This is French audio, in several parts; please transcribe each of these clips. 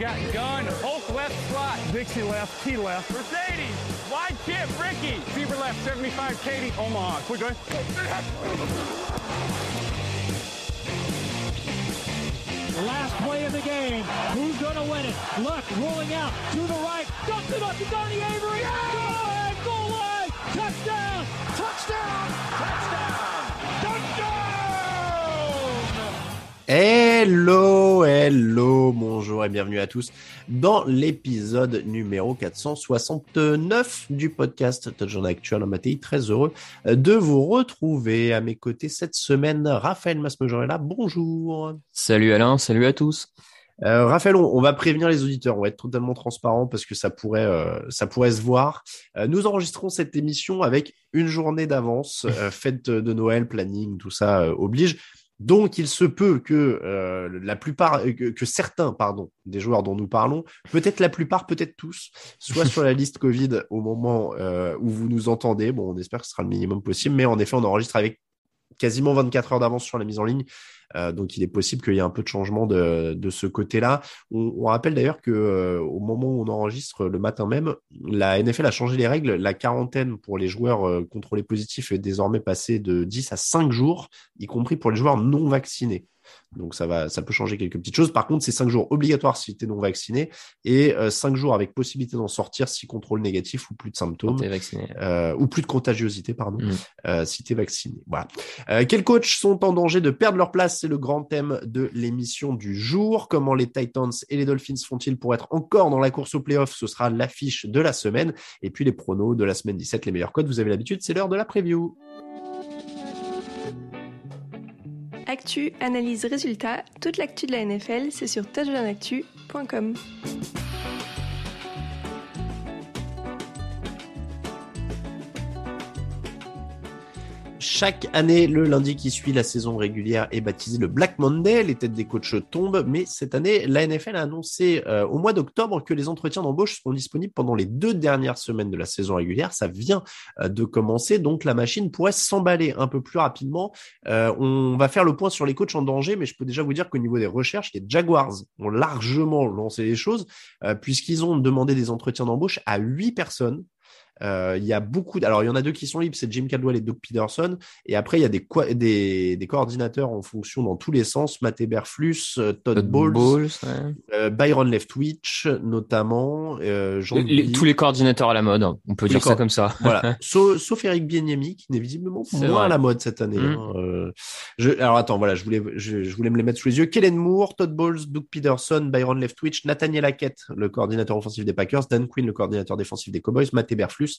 Got gun, Hulk left slot. Dixie left, T left. Mercedes, wide chip, Ricky. Fever left, 75, Katie, Omaha. Quick, go ahead. Last play of the game. Who's going to win it? Luck rolling out to the right. Dumps it up to Donnie Avery. Go ahead, goal line. Touchdown. Touchdown. Touchdown. Touchdown. Hello, hello, bonjour et bienvenue à tous dans l'épisode numéro 469 du podcast Touchdown Actuel. Matéi, très heureux de vous retrouver à mes côtés cette semaine. Raphaël Masmejean est là, bonjour. Salut Alain, salut à tous. Euh, Raphaël, on, on va prévenir les auditeurs, on va être totalement transparent parce que ça pourrait, euh, ça pourrait se voir. Euh, nous enregistrons cette émission avec une journée d'avance, euh, fête de Noël, planning, tout ça euh, oblige. Donc, il se peut que euh, la plupart, que, que certains, pardon, des joueurs dont nous parlons, peut-être la plupart, peut-être tous, soient sur la liste Covid au moment euh, où vous nous entendez. Bon, on espère que ce sera le minimum possible, mais en effet, on enregistre avec quasiment 24 heures d'avance sur la mise en ligne. Euh, donc, il est possible qu'il y ait un peu de changement de, ce côté-là. On, on rappelle d'ailleurs que euh, au moment où on enregistre le matin même, la NFL a changé les règles. La quarantaine pour les joueurs euh, contrôlés positifs est désormais passée de 10 à 5 jours, y compris pour les joueurs non vaccinés. Donc ça va, ça peut changer quelques petites choses. Par contre, c'est cinq jours obligatoires si tu es non vacciné et euh, cinq jours avec possibilité d'en sortir si contrôle négatif ou plus de symptômes vacciné. euh, ou plus de contagiosité, pardon, Mm. euh, si tu es vacciné. Voilà. Euh, quels coachs sont en danger de perdre leur place? C'est le grand thème de l'émission du jour. Comment les Titans et les Dolphins font-ils pour être encore dans la course au playoff Ce sera l'affiche de la semaine. Et puis les pronos de la semaine 17, les meilleurs codes. Vous avez l'habitude, c'est l'heure de la preview. Actu, analyse, résultat, toute l'actu de la NFL, c'est sur touchdownactu.com. Chaque année, le lundi qui suit la saison régulière est baptisé le Black Monday. Les têtes des coachs tombent, mais cette année, la NFL a annoncé euh, au mois d'octobre que les entretiens d'embauche seront disponibles pendant les deux dernières semaines de la saison régulière. Ça vient euh, de commencer, donc la machine pourrait s'emballer un peu plus rapidement. Euh, on va faire le point sur les coachs en danger, mais je peux déjà vous dire qu'au niveau des recherches, les Jaguars ont largement lancé les choses, puisqu'ils ont demandé des entretiens d'embauche à huit personnes. Euh, il y a beaucoup. Alors, il y en a deux qui sont libres, c'est Jim Caldwell et Doug Peterson. Et après, il y a des, co- des, des coordinateurs en fonction dans tous les sens. Matt Eberflus, euh, Todd, Todd Bowles, Bowles, ouais. euh, Byron Leftwich, notamment. Euh, Jean Les- tous les coordinateurs à la mode, hein. on peut Tous dire ça comme ça. Voilà, sauf, sauf Eric Bieniemy qui n'est visiblement moins vrai. à la mode cette année. Mm. hein. Euh, je, alors attends, voilà, je voulais, je, je voulais me les mettre sous les yeux. Kellen Moore, Todd Bowles, Doug Peterson, Byron Leftwich, Nathaniel Hackett, le coordinateur offensif des Packers, Dan Quinn, le coordinateur défensif des Cowboys, Matt Eberflus,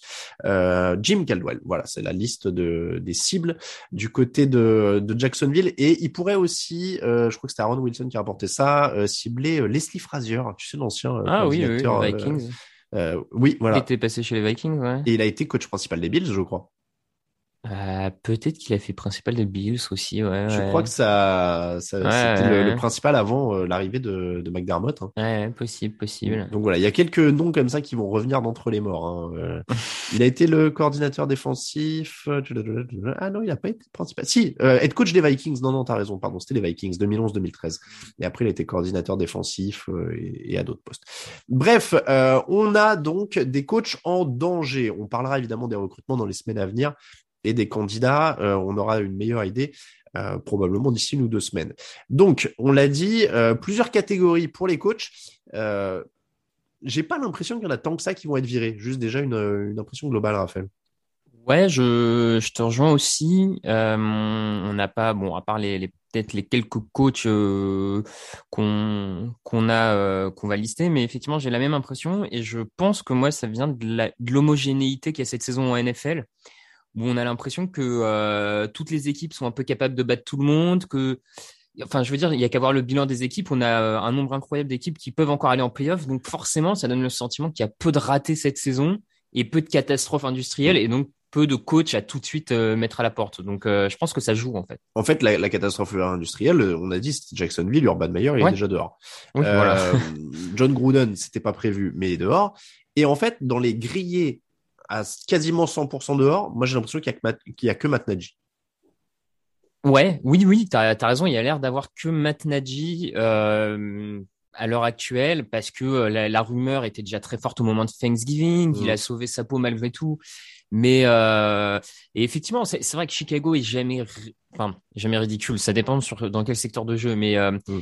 euh, Jim Caldwell. Voilà, c'est la liste de, des cibles du côté de, de Jacksonville. Et il pourrait aussi, euh, je crois que c'était Aaron Wilson qui a rapporté ça, euh, cibler Leslie Frazier, tu sais, l'ancien euh, Ah oui, oui, euh, Vikings. oui, Il voilà. était passé chez les Vikings, ouais. Et il a été coach principal des Bills, je crois. Euh, Peut-être qu'il a fait principal de Bills aussi, ouais. Je ouais. crois que ça, ça Ouais, c'était le, principal avant euh, l'arrivée de, de McDermott. hein. Ouais, possible, possible. Donc voilà, il y a quelques noms comme ça qui vont revenir d'entre les morts. hein. Euh, il a été le coordinateur défensif. euh, Ah non, il n'a pas été principal. Si, euh, head coach des Vikings. Non, non, t'as raison, pardon. C'était les Vikings 2011-2013. Et après, il a été coordinateur défensif euh, et, et à d'autres postes. Bref, euh, on a donc des coachs en danger. On parlera évidemment des recrutements dans les semaines à venir et des candidats. Euh, on aura une meilleure idée. euh, probablement d'ici une ou deux semaines. Donc, on l'a dit, euh, plusieurs catégories pour les coachs. J'ai pas l'impression qu'il y en a tant que ça qui vont être virés. Juste déjà une, impression globale, Raphaël. Ouais, je, te rejoins aussi. On n'a pas, bon, à part les, peut-être les quelques coachs qu'on a qu'on va lister, mais effectivement, j'ai la même impression et je pense que moi, ça vient de l'homogénéité qu'il y a cette saison en NFL, où on a l'impression que euh, toutes les équipes sont un peu capables de battre tout le monde, que Enfin, je veux dire, il y a qu'à voir le bilan des équipes. On a euh, un nombre incroyable d'équipes qui peuvent encore aller en playoff. Donc, forcément, ça donne le sentiment qu'il y a peu de ratés cette saison et peu de catastrophes industrielles et donc peu de coachs à tout de suite euh, mettre à la porte. Donc, euh, je pense que ça joue, en fait. En fait, la, la catastrophe industrielle, on a dit, Jacksonville, Urban Meyer, il est déjà dehors. Oui, Euh, voilà. John Gruden, c'était pas prévu, mais il est dehors. Et en fait, dans les grillés à quasiment 100% dehors, moi j'ai l'impression qu'il n'y a, que Matt Nagy. Ouais, oui, oui, tu as, raison. Il y a l'air d'avoir que Matt Nagy euh, à l'heure actuelle parce que euh, la, rumeur était déjà très forte au moment de Thanksgiving. Il mm. a sauvé sa peau malgré tout. Mais euh, et effectivement, c'est vrai que Chicago est jamais, enfin, jamais ridicule. Ça dépend sur dans quel secteur de jeu, mais euh, mm.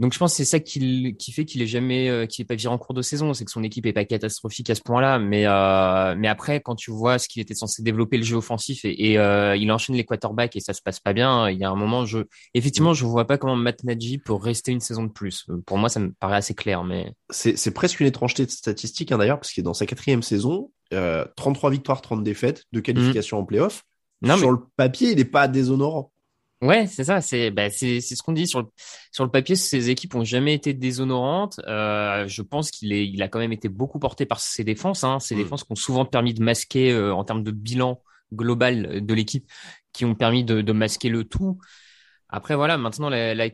Donc je pense que c'est ça qui, qui fait qu'il est jamais euh, qu'il est pas viré en cours de saison, c'est que son équipe est pas catastrophique à ce point-là. Mais euh, mais après quand tu vois ce qu'il était censé développer le jeu offensif et, et euh, il enchaîne les quarterbacks et ça se passe pas bien, il y a un moment je effectivement je vois pas comment Matt Nagy peut rester une saison de plus. Pour moi ça me paraît assez clair, mais c'est c'est presque une étrangeté de statistique hein, d'ailleurs parce qu'il est dans sa quatrième saison, 33 victoires, 30 défaites, de qualification en playoff. Non, Sur le papier, il n'est pas déshonorant. Ouais, c'est ça. C'est bah, c'est ce qu'on dit sur le sur le papier. Ces équipes ont jamais été déshonorantes. Euh, je pense qu'il est il a quand même été beaucoup porté par ses défenses. Hein, ses mm. défenses qui ont souvent permis de masquer euh, en termes de bilan global de l'équipe, qui ont permis de, de masquer le tout. Après voilà, maintenant la, la,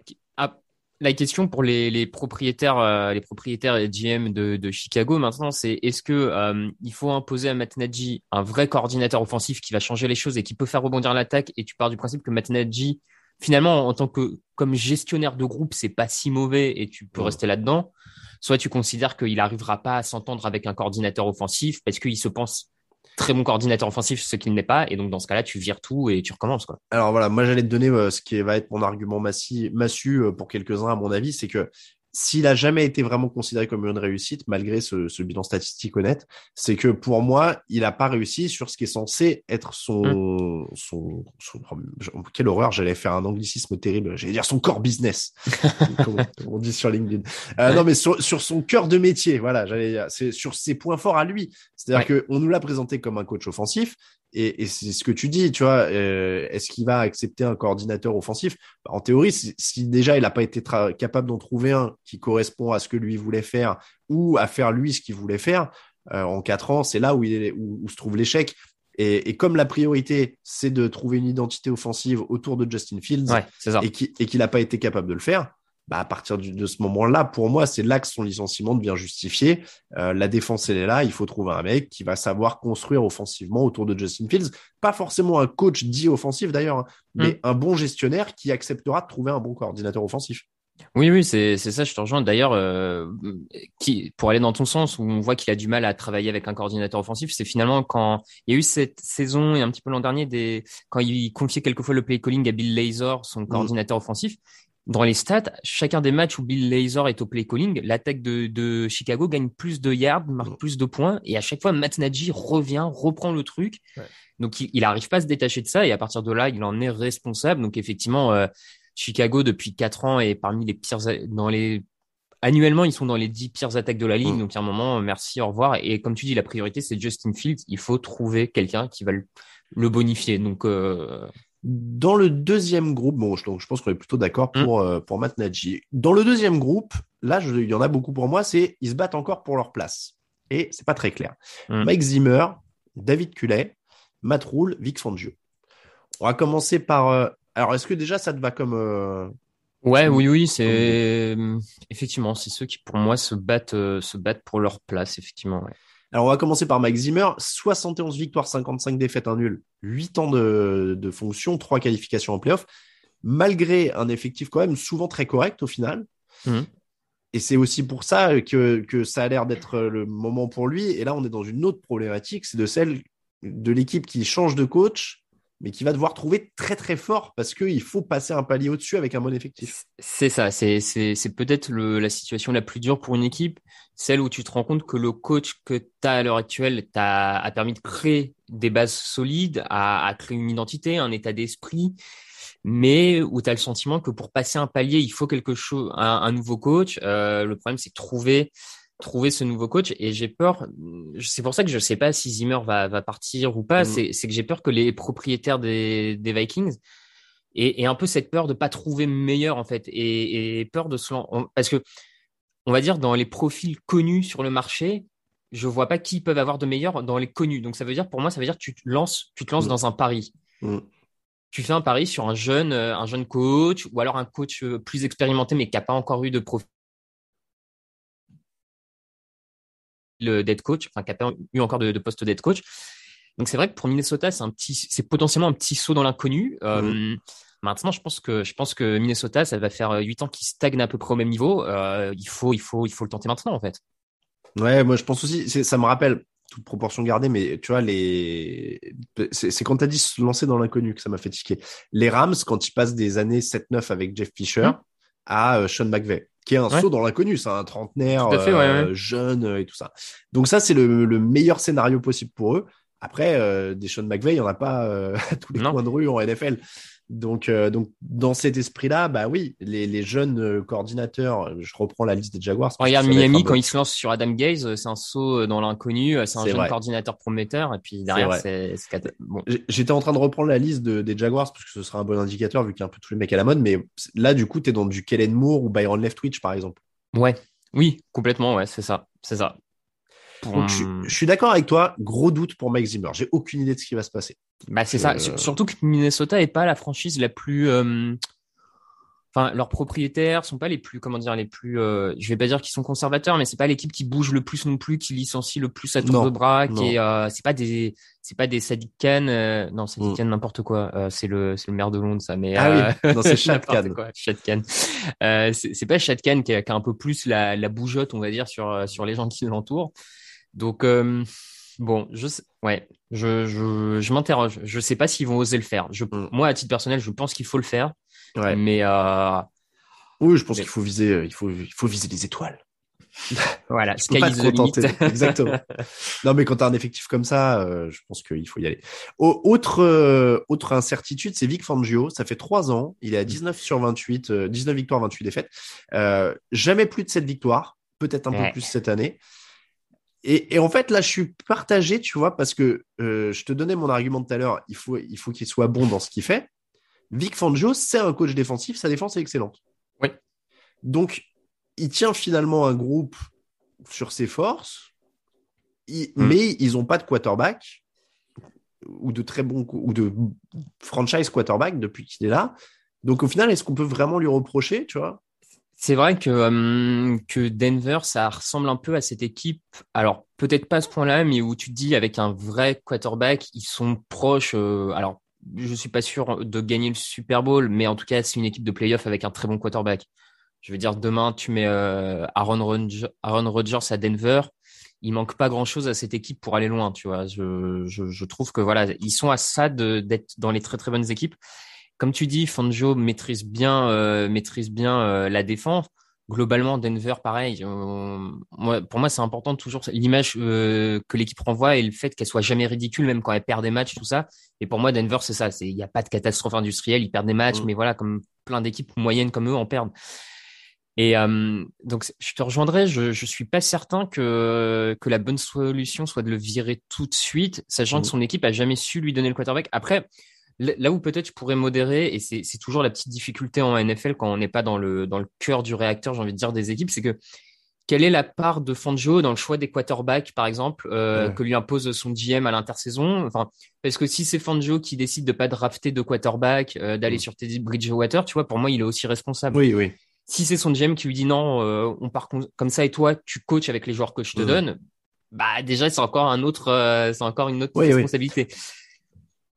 la question pour les, les propriétaires, euh, les propriétaires et GM de, de Chicago maintenant, c'est est-ce que euh, il faut imposer à Matt Nagy un vrai coordinateur offensif qui va changer les choses et qui peut faire rebondir l'attaque? Et tu pars du principe que Matt Nagy, finalement, en tant que comme gestionnaire de groupe, c'est pas si mauvais et tu peux rester là-dedans. Soit tu considères qu'il n'arrivera pas à s'entendre avec un coordinateur offensif parce qu'il se pense très bon coordinateur offensif, ce qu'il n'est pas. Et donc, dans ce cas-là, tu vires tout et tu recommences. Quoi. Alors voilà, moi, j'allais te donner euh, ce qui va être mon argument massu, massu euh, pour quelques-uns, à mon avis, c'est que s'il a jamais été vraiment considéré comme une réussite, malgré ce, ce bilan statistique honnête, c'est que pour moi, il n'a pas réussi sur ce qui est censé être son, mmh. son, son, quelle horreur, j'allais faire un anglicisme terrible, j'allais dire son core business, comme on dit sur LinkedIn. Euh, Non, mais sur, sur son cœur de métier, voilà, j'allais c'est sur ses points forts à lui. C'est-à-dire que qu'on nous l'a présenté comme un coach offensif, et, et c'est ce que tu dis, tu vois. Euh, Est-ce qu'il va accepter un coordinateur offensif? Bah, En théorie, si, si déjà il n'a pas été capable d'en trouver un qui correspond à ce que lui voulait faire ou à faire lui ce qu'il voulait faire euh, en quatre ans, c'est là où, il est, où, où se trouve l'échec. Et, et, comme la priorité, c'est de trouver une identité offensive autour de Justin Fields ouais, et qu'il n'a pas été capable de le faire, bah, à partir de ce moment-là, pour moi, c'est là que son licenciement devient justifié. Euh, la défense, elle est là. Il faut trouver un mec qui va savoir construire offensivement autour de Justin Fields. Pas forcément un coach dit offensif d'ailleurs, hein, mm. mais un bon gestionnaire qui acceptera de trouver un bon coordinateur offensif. Oui, oui, c'est ça, je te rejoins. D'ailleurs, euh, pour aller dans ton sens, où on voit qu'il a du mal à travailler avec un coordinateur offensif, c'est finalement quand il y a eu cette saison et un petit peu l'an dernier, des, quand il confiait quelquefois le play calling à Bill Lazor, son mm. coordinateur offensif, dans les stats, chacun des matchs où Bill Lazor est au play calling, l'attaque de, de, Chicago gagne plus de yards, marque plus de points, et à chaque fois, Matt Nagy revient, reprend le truc. Donc, il n'arrive pas à se détacher de ça, et à partir de là, il en est responsable. Donc, effectivement, euh, Chicago, depuis quatre ans, est parmi les pires, dans les, annuellement, ils sont dans les dix pires attaques de la ligue. Mm. Donc, à un moment, merci, au revoir. Et comme tu dis, la priorité, c'est Justin Fields. Il faut trouver quelqu'un qui va le, bonifier. Donc, euh, dans le deuxième groupe, bon, donc je pense qu'on est plutôt d'accord mm. pour, euh, pour Matt Nagy. Dans le deuxième groupe, là, je, il y en a beaucoup pour moi, c'est ils se battent encore pour leur place. Et c'est pas très clair. Mm. Mike Zimmer, David Cullet, Matt Rule, Vic Fangio. On va commencer par. Euh, alors, est-ce que déjà ça te va comme. Euh, ouais, oui, oui, c'est effectivement, c'est ceux qui pour moi se battent, se battent pour leur place, effectivement. Ouais. Alors, on va commencer par Mike Zimmer. 71 victoires, 55 défaites, un nul, 8 ans de, de fonction, 3 qualifications en playoff, malgré un effectif quand même souvent très correct au final. Mhm. Et c'est aussi pour ça que, que ça a l'air d'être le moment pour lui. Et là, on est dans une autre problématique, c'est de celle de l'équipe qui change de coach mais qui va devoir trouver très très fort parce qu'il faut passer un palier au-dessus avec un bon effectif. C'est ça, c'est peut-être la situation la plus dure pour une équipe, celle où tu te rends compte que le coach que tu as à l'heure actuelle t'a a permis de créer des bases solides, à, créer une identité, un état d'esprit, mais où tu as le sentiment que pour passer un palier, il faut quelque chose, un, nouveau coach. Euh, le problème, c'est trouver trouver ce nouveau coach et j'ai peur c'est pour ça que je sais pas si Zimmer va, va partir ou pas mm. c'est que j'ai peur que les propriétaires des, des Vikings aient, un peu cette peur de pas trouver meilleur en fait et, et peur de se parce que on va dire dans les profils connus sur le marché je vois pas qui peuvent avoir de meilleur dans les connus donc ça veut dire pour moi ça veut dire que tu te lances tu te lances mm. dans un pari mm. tu fais un pari sur un jeune euh, un jeune coach ou alors un coach euh, plus expérimenté mais qui a pas encore eu de profil le dead coach, enfin qui a pas eu encore de, de poste dead coach. Donc c'est vrai que pour Minnesota, c'est un petit, c'est potentiellement un petit saut dans l'inconnu. Euh, Maintenant, je pense que je pense que Minnesota, ça va faire huit ans qu'ils stagnent à peu près au même niveau. Euh, il faut, il faut, il faut le tenter maintenant en fait. Ouais, moi je pense aussi, ça me rappelle toute proportion gardée, mais tu vois les, c'est quand t'as dit se lancer dans l'inconnu que ça m'a fait tiquer. Les Rams quand ils passent des années 7-9 avec Jeff Fisher Mm. À euh, Sean McVay, qui est un Ouais. saut dans l'inconnu, c'est un trentenaire fait, ouais, euh, ouais. jeune euh, et tout ça. Donc ça c'est le, le meilleur scénario possible pour eux. Après, euh, des Sean McVay, il y en a pas euh, à tous les Non. coins de rue en NFL. Donc, euh, donc dans cet esprit-là, bah oui, les, les jeunes euh, coordinateurs, je reprends la liste des Jaguars. Regarde Miami quand il se lance sur Adam Gaze, c'est un saut dans l'inconnu, c'est un jeune vrai. coordinateur prometteur et puis derrière c'est bon. J'étais en train de reprendre la liste de- des Jaguars parce que ce sera un bon indicateur vu qu'il y a un peu tous les mecs à la mode. Mais là, du coup, tu es dans du Kellen Moore ou Byron Leftwich, par exemple. Ouais, oui, complètement, ouais, c'est ça, c'est ça. Pour- Donc, je, je suis d'accord avec toi. Gros doute pour Mike Zimmer. J'ai aucune idée de ce qui va se passer. Bah c'est Euh, ça. Sur- Surtout que Minnesota est pas la franchise la plus. euh, Enfin, leurs propriétaires sont pas les plus, comment dire, les plus. euh, Je vais pas dire qu'ils sont conservateurs, mais c'est pas l'équipe qui bouge le plus non plus, qui licencie le plus à tour Non, de bras, non. qui est. euh, c'est pas des, c'est pas des Sadiq Khan. euh, non, Sadiq Mm. Khan n'importe quoi. euh, c'est le, c'est le maire de Londres, ça. Mais Ah euh, oui, non, c'est Shad Khan. Shad Khan. Euh, c'est pas Shad Khan qui a, qui a un peu plus la, la bougeotte, on va dire, sur euh, sur les gens qui l'entourent. Donc euh, bon, je sais, ouais, je je, je m'interroge. Je sais pas s'ils vont oser le faire. Je, Mm. moi, à titre personnel, je pense qu'il faut le faire, Ouais. mais euh, Oui, je pense Mais- qu'il faut viser, euh, il faut, il faut viser les étoiles. voilà, sky peux pas te contenter. Exactement. Non, mais quand tu as un effectif comme ça, euh, je pense qu'il faut y aller. Au- autre, euh, autre incertitude, c'est Vic Fangio. Ça fait trois ans. Il est à 19 sur 28, euh, 19 victoires, 28 défaites. Jamais plus de cette victoire. Peut-être un peu plus cette année. Et, et en fait, là, je suis partagé, tu vois, parce que euh, je te donnais mon argument de tout à l'heure. Il faut, il faut qu'il soit bon dans ce qu'il fait. Vic Fangio, c'est un coach défensif. Sa défense est excellente. Oui. Donc, il tient finalement un groupe sur ses forces, il- Mm. mais ils n'ont pas de quarterback ou de très bons ou de franchise quarterback depuis qu'il est là. Donc au final, est-ce qu'on peut vraiment lui reprocher, tu vois? C'est vrai que, que Denver, ça ressemble un peu à cette équipe. Alors, peut-être pas à ce point-là, mais où tu te dis, avec un vrai quarterback, ils sont proches. alors, je suis pas sûr de gagner le Super Bowl, mais en tout cas, c'est une équipe de playoff avec un très bon quarterback. Je veux dire, demain, tu mets Aaron, Rodgers, à Denver. Il manque pas grand-chose à cette équipe pour aller loin, tu vois. Je, je, je trouve que voilà, ils sont à ça d'être dans les très très bonnes équipes. Comme tu dis, Fangio maîtrise bien, euh, maîtrise bien euh, la défense. Globalement, Denver, pareil. moi, pour moi, c'est important toujours l'image euh, que l'équipe renvoie et le fait qu'elle soit jamais ridicule, même quand elle perd des matchs, tout ça. Et pour moi, Denver, c'est ça. Il n'y a pas de catastrophe industrielle. Ils perdent des matchs, Mm. mais voilà, comme plein d'équipes moyennes comme eux en perdent. Et donc, je te rejoindrai. Je je suis pas certain que que la bonne solution soit de le virer tout de suite, sachant que son équipe a jamais su lui donner le quarterback. Après, là où peut-être je pourrais modérer, et c'est c'est toujours la petite difficulté en NFL quand on n'est pas dans le dans le cœur du réacteur, j'ai envie de dire des équipes, c'est que quelle est la part de Fangio dans le choix des quarterbacks, par exemple, euh, Ouais. que lui impose son GM à l'intersaison? Enfin, parce que si c'est Fangio qui décide de pas drafter de quarterback, euh, d'aller Mhm. sur Teddy Bridgewater, tu vois, pour moi, il est aussi responsable. Oui, oui. Si c'est son GM qui lui dit non, euh, on part com- comme ça et toi, tu coaches avec les joueurs que je te Mhm. donne, bah déjà c'est encore un autre, euh, c'est encore une autre responsabilité.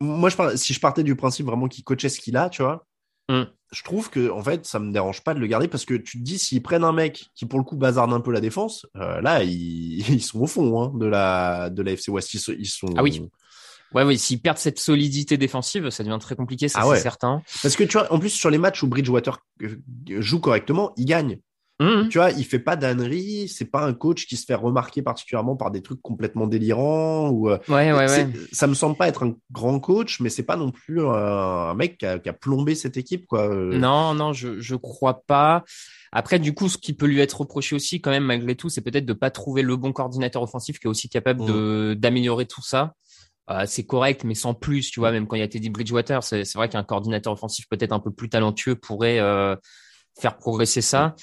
Moi, je si je partais du principe vraiment qu'il coachait ce qu'il a, tu vois, Mm. je trouve que en fait, ça me dérange pas de le garder parce que tu te dis s'ils prennent un mec qui pour le coup bazarde un peu la défense, euh, là ils, ils sont au fond hein, de la de la FC West. Ils sont, ils sont- Ah oui. Ouais, oui, s'ils perdent cette solidité défensive, ça devient très compliqué, ça Ah c'est ouais. certain. Parce que tu vois, en plus sur les matchs où Bridgewater euh, joue correctement, il gagne. Mhm. Tu vois, il fait pas d'ânerie. C'est pas un coach qui se fait remarquer particulièrement par des trucs complètement délirants ou. euh, Ouais, ouais, ouais. Ça me semble pas être un grand coach, mais c'est pas non plus un, un mec qui a, qui a plombé cette équipe, quoi. Euh, Non, non, je je crois pas. Après, du coup, ce qui peut lui être reproché aussi, quand même, malgré tout, c'est peut-être de pas trouver le bon coordinateur offensif qui est aussi capable de d'améliorer tout ça. Euh, c'est correct, mais sans plus, tu vois. Même quand il y a Teddy Bridgewater, c'est c'est vrai qu'un coordinateur offensif peut-être un peu plus talentueux pourrait euh, faire progresser ça.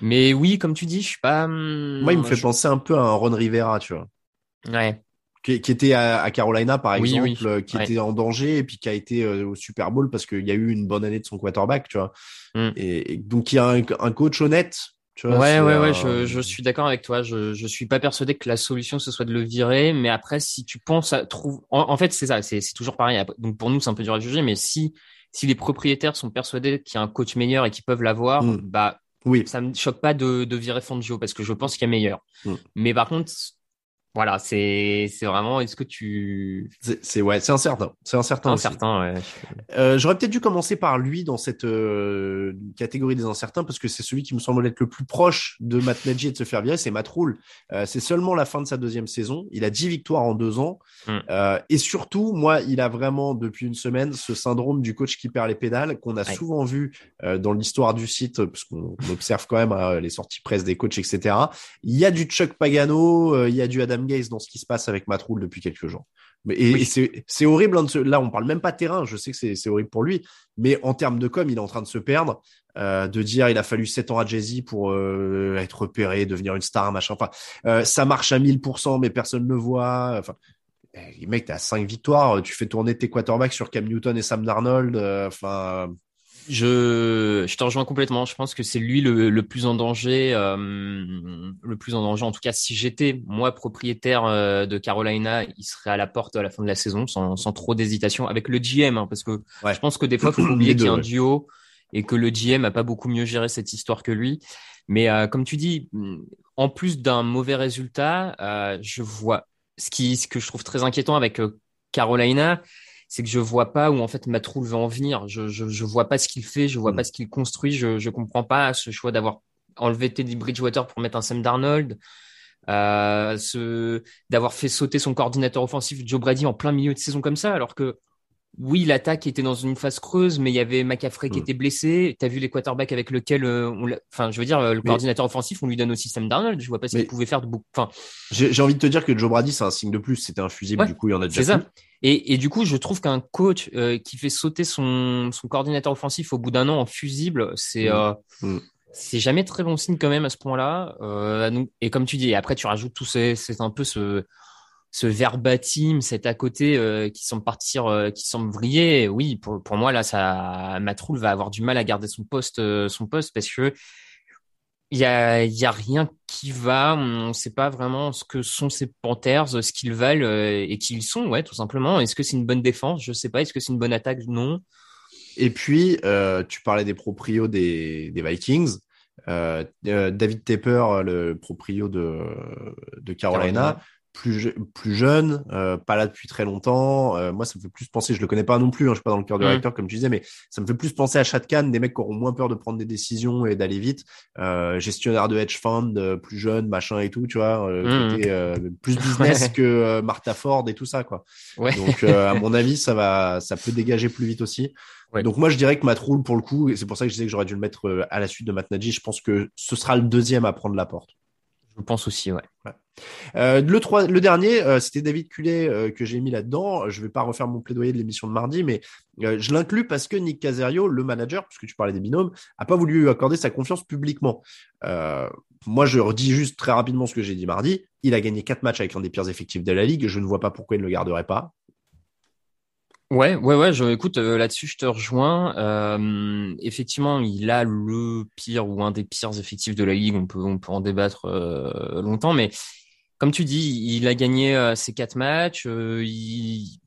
Mais oui, comme tu dis, je suis pas. hum, Moi, il me fait je- penser un peu à un Ron Rivera, tu vois. Ouais. Qui, qui était à, à Carolina, par Oui, exemple, oui. euh, qui Ouais. était en danger et puis qui a été euh, au Super Bowl parce qu'il y a eu une bonne année de son quarterback, tu vois. Mm. Et, et donc, il y a un, un coach honnête Tu vois, ouais, ouais, euh, ouais, je, je suis d'accord avec toi. Je, je suis pas persuadé que la solution ce soit de le virer, mais après, si tu penses à trouver, en, en fait, c'est ça, c'est toujours pareil. Donc pour nous, c'est un peu dur à juger, mais si si les propriétaires sont persuadés qu'il y a un coach meilleur et qu'ils peuvent l'avoir, Mm. bah Oui, ça me choque pas de, de virer Fangio parce que je pense qu'il y a meilleur. Mm. Mais par contre, voilà, c'est c'est vraiment, est-ce que tu c'est ouais, c'est incertain. C'est incertain. aussi. incertain, ouais. Euh, J'aurais peut-être dû commencer par lui dans cette euh, catégorie des incertains parce que c'est celui qui me semble être le plus proche de Matt Nagy et de se faire virer, c'est Matt Rule. Euh, c'est seulement la fin de sa deuxième saison. Il a 10 victoires en deux ans. Mm. Et surtout, moi, il a vraiment, depuis une semaine, ce syndrome du coach qui perd les pédales qu'on a Ouais. souvent vu dans l'histoire du site, parce qu'on observe quand même euh, les sorties presse des coachs, etc. Il y a du Chuck Pagano, il y a du Adam Gaze dans ce qui se passe avec Matt Rule depuis quelques jours. Mais, et, Oui. et c'est horrible. hein, de là, on parle même pas terrain. Je sais que c'est horrible pour lui, mais en termes de com, il est en train de se perdre. Euh, de dire il a fallu 7 ans à Jay-Z pour euh, être repéré, devenir une star, machin. Enfin, euh, ça marche à 1000%, mais personne ne le voit. Enfin, eh, mec, t'as 5 victoires, tu fais tourner tes quarterbacks sur Cam Newton et Sam Darnold. Enfin, Je, je te rejoins complètement. Je pense que c'est lui le, le plus en danger, euh, le plus en danger. En tout cas, si j'étais moi propriétaire euh, de Carolina, il serait à la porte à la fin de la saison, sans, sans trop d'hésitation, avec le GM, hein, parce que Ouais. je pense que des fois, il faut oublier qu'il y a un duo et que le GM a pas beaucoup mieux géré cette histoire que lui. Mais euh, comme tu dis, en plus d'un mauvais résultat, euh, je vois ce qui, ce que je trouve très inquiétant avec euh, Carolina, c'est que je vois pas où en fait Matroul veut en venir. Je, je, je vois pas ce qu'il fait, je vois Mm. pas ce qu'il construit. Je, je comprends pas ce choix d'avoir enlevé Teddy Bridgewater pour mettre un Sam Darnold, euh, ce d'avoir fait sauter son coordinateur offensif Joe Brady en plein milieu de saison comme ça, alors que oui, l'attaque était dans une phase creuse, mais il y avait McCaffrey qui Mm. était blessé. T'as vu les quarterbacks avec lequel euh, on enfin, je veux dire, euh, le Mais- coordinateur offensif, on lui donne aussi Sam Darnold. Je vois pas ce Mais- qu'il pouvait faire de beaucoup. Enfin, j'ai envie de te dire que Joe Brady, c'est un signe de plus. C'était un fusible, Ouais, du coup, il y en a déjà C'est ça. Et, et du coup, je trouve qu'un coach euh, qui fait sauter son, son coordinateur offensif au bout d'un an en fusible, c'est Mm. euh, Mm. c'est jamais très bon signe quand même à ce point-là. Euh, et comme tu dis, et après tu rajoutes tout ces, c'est un peu ce ce verbatim, cet à côté euh, qui semble partir, euh, qui semble vriller. Oui, pour, pour moi là, ça, Matroul va avoir du mal à garder son poste, euh, son poste parce que il y a, y a rien qui va. On ne sait pas vraiment ce que sont ces Panthers, ce qu'ils valent et qui ils sont, ouais, tout simplement. Est-ce que c'est une bonne défense? Je sais pas. Est-ce que c'est une bonne attaque? Non. Et puis, tu parlais des proprios des, des Vikings. Euh, David Tepper, le proprio de, de Carolina, Carolina. Plus, je- plus jeune, euh, pas là depuis très longtemps. Euh, moi, ça me fait plus penser, je le connais pas non plus, hein, je suis pas dans le cœur du Mm. réacteur comme tu disais, mais ça me fait plus penser à Chatkan, des mecs qui auront moins peur de prendre des décisions et d'aller vite. Euh, gestionnaire de hedge fund, plus jeune, machin et tout, tu vois, euh, Mm. côté, euh, plus business que Martha Ford et tout ça, quoi. Ouais. Donc, à mon avis, ça va, ça peut dégager plus vite aussi. Ouais. Donc, moi, je dirais que Matt Rule, pour le coup, et c'est pour ça que je disais que j'aurais dû le mettre à la suite de Matt Nagy, je pense que ce sera le deuxième à prendre la porte. Je pense aussi, ouais. Euh, le, trois, le dernier, euh, c'était David Cullet euh, que j'ai mis là-dedans. Je vais pas refaire mon plaidoyer de l'émission de mardi, mais je l'inclus parce que Nick Caserio, le manager, puisque tu parlais des binômes, a pas voulu accorder sa confiance publiquement. Moi, je redis juste très rapidement ce que j'ai dit mardi. Il a gagné quatre matchs avec un des pires effectifs de la ligue. Je ne vois pas pourquoi il ne le garderait pas. Ouais, ouais, ouais. Je, écoute, là-dessus, je te rejoins. Effectivement, il a le pire ou un des pires effectifs de la ligue. On peut, on peut en débattre longtemps, mais comme tu dis, il a gagné euh, ses quatre matchs. euh, il-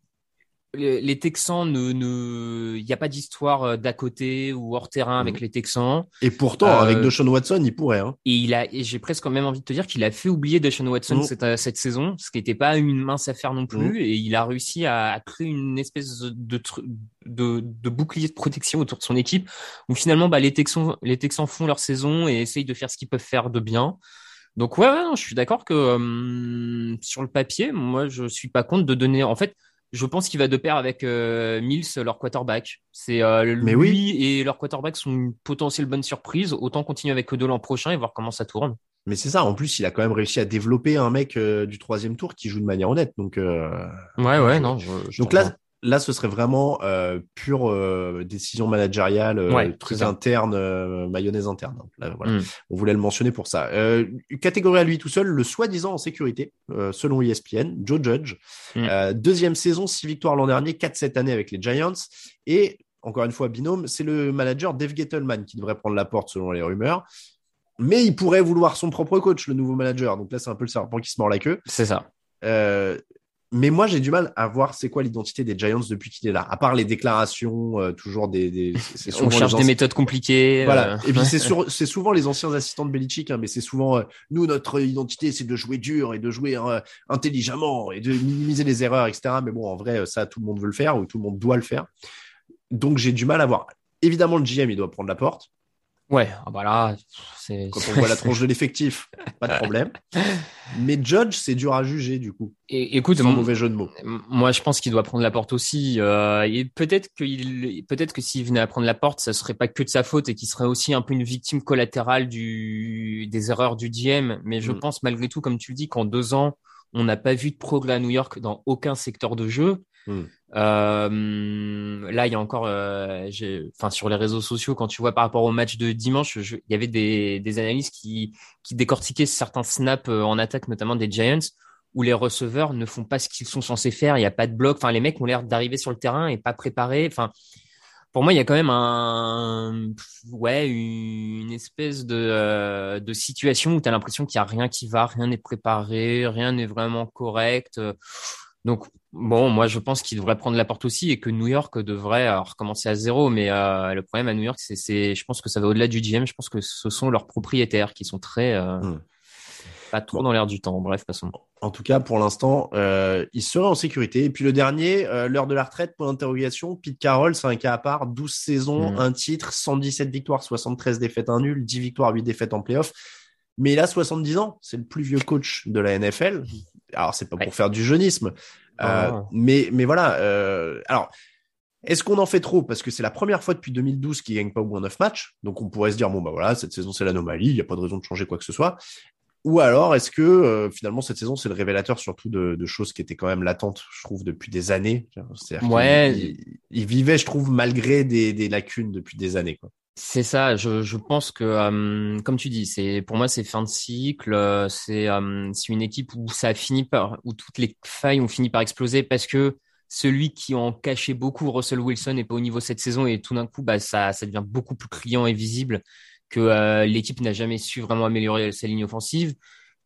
les, Texans ne, ne, il n'y a pas d'histoire euh, d'à côté ou hors terrain avec Mhm. les Texans. Et pourtant, Euh, avec Deshaun Watson, il pourrait. Hein. Et il a, et j'ai presque quand même envie de te dire qu'il a fait oublier Deshaun Watson Mhm. cette, cette saison, ce qui n'était pas une mince affaire non plus. Mhm. Et il a réussi à, à créer une espèce de, tru- de, de bouclier de protection autour de son équipe, où finalement, bah, les Texans, les Texans font leur saison et essayent de faire ce qu'ils peuvent faire de bien. Donc ouais, ouais, non, je suis d'accord que euh, sur le papier, moi, je suis pas contre de donner. En fait, je pense qu'il va de pair avec euh, Mills, leur quarterback. C'est euh, lui oui. et leur quarterback sont une potentielle bonne surprise. Autant continuer avec eux deux l'an prochain et voir comment ça tourne. Mais c'est ça. En plus, il a quand même réussi à développer un mec du troisième tour qui joue de manière honnête. Donc, euh, Ouais, ouais, non. Je, je Donc là. Là, ce serait vraiment euh, pure euh, décision managériale, euh, Ouais, truc interne, euh, mayonnaise interne. Là, voilà. Mm. On voulait le mentionner pour ça. Catégorie à lui tout seul, le soi-disant en sécurité, selon ESPN, Joe Judge. Mm. Euh, deuxième saison, six victoires l'an dernier, quatre cette année avec les Giants. Et encore une fois, binôme, c'est le manager Dave Gettleman qui devrait prendre la porte selon les rumeurs. mais il pourrait vouloir son propre coach, le nouveau manager. Donc là, c'est un peu le serpent qui se mord la queue. C'est ça. Euh, mais moi, j'ai du mal à voir c'est quoi l'identité des Giants depuis qu'il est là. À part les déclarations, euh, toujours des. des c'est On cherche des méthodes compliquées. Voilà. euh, Et puis c'est sur- c'est souvent les anciens assistants de Belichick, hein, mais c'est souvent euh, nous notre identité, c'est de jouer dur et de jouer euh, intelligemment et de minimiser les erreurs, etc. Mais bon, en vrai, ça tout le monde veut le faire ou tout le monde doit le faire. Donc j'ai du mal à voir. Évidemment, le GM il doit prendre la porte. Ouais, ah bah là, c'est. Quand on voit la tronche de l'effectif, pas de problème. Mais Judge, c'est dur à juger du coup. Et, écoute, mon- mauvais jeu de mots. Moi, je pense qu'il doit prendre la porte aussi. Euh, et peut-être qu'il, peut-être que s'il venait à prendre la porte, ça serait pas que de sa faute et qu'il serait aussi un peu une victime collatérale du des erreurs du GM. Mais je Mm. pense malgré tout, comme tu le dis, qu'en deux ans, on n'a pas vu de progrès à New York dans aucun secteur de jeu. Mm. Euh, là, il y a encore, euh, enfin, sur les réseaux sociaux, quand tu vois par rapport au match de dimanche, il y avait des, des analystes qui, qui décortiquaient certains snaps euh, en attaque, notamment des Giants, où les receveurs ne font pas ce qu'ils sont censés faire. Il n'y a pas de bloc. Enfin, les mecs ont l'air d'arriver sur le terrain et pas préparés. Enfin, pour moi, il y a quand même un, ouais, une espèce de, euh, de situation où tu as l'impression qu'il n'y a rien qui va, rien n'est préparé, rien n'est vraiment correct. Donc, bon, moi, je pense qu'il devrait prendre la porte aussi et que New York devrait euh, recommencer à zéro. Mais euh, le problème à New York, c'est, je pense que ça va au-delà du GM. Je pense que ce sont leurs propriétaires qui sont très, euh, Hmm. pas trop Bon. dans l'air du temps. Bref, passons. En tout cas, pour l'instant, euh, il serait en sécurité. Et puis le dernier, l'heure de la retraite, pour l'interrogation, Pete Carroll, c'est un cas à part. 12 saisons, Mhm. un titre, 117 victoires, 73 défaites, un nul, 10 victoires, 8 défaites en playoff. Mais il a 70 ans. C'est le plus vieux coach de la NFL. Alors, c'est pas Ouais. pour faire du jeunisme. Euh, Oh. mais, mais voilà. euh, alors, est-ce qu'on en fait trop? Parce que c'est la première fois depuis 2012 qu'il gagne pas au moins 9 matchs. Donc, on pourrait se dire, bon, bah voilà, cette saison, c'est l'anomalie. Il n'y a pas de raison de changer quoi que ce soit. Ou alors, est-ce que euh, finalement cette saison c'est le révélateur surtout de, de choses qui étaient quand même latentes, je trouve, depuis des années? C'est-à-dire Ouais. il vivait, je trouve, malgré des, des lacunes depuis des années. Quoi. C'est ça, je, pense que, comme tu dis, c'est pour moi c'est fin de cycle, c'est euh, une équipe où ça a fini par, où toutes les failles ont fini par exploser parce que celui qui en cachait beaucoup, Russell Wilson, n'est pas au niveau cette saison et tout d'un coup, bah ça, ça devient beaucoup plus criant et visible que l'équipe n'a jamais su vraiment améliorer sa ligne offensive,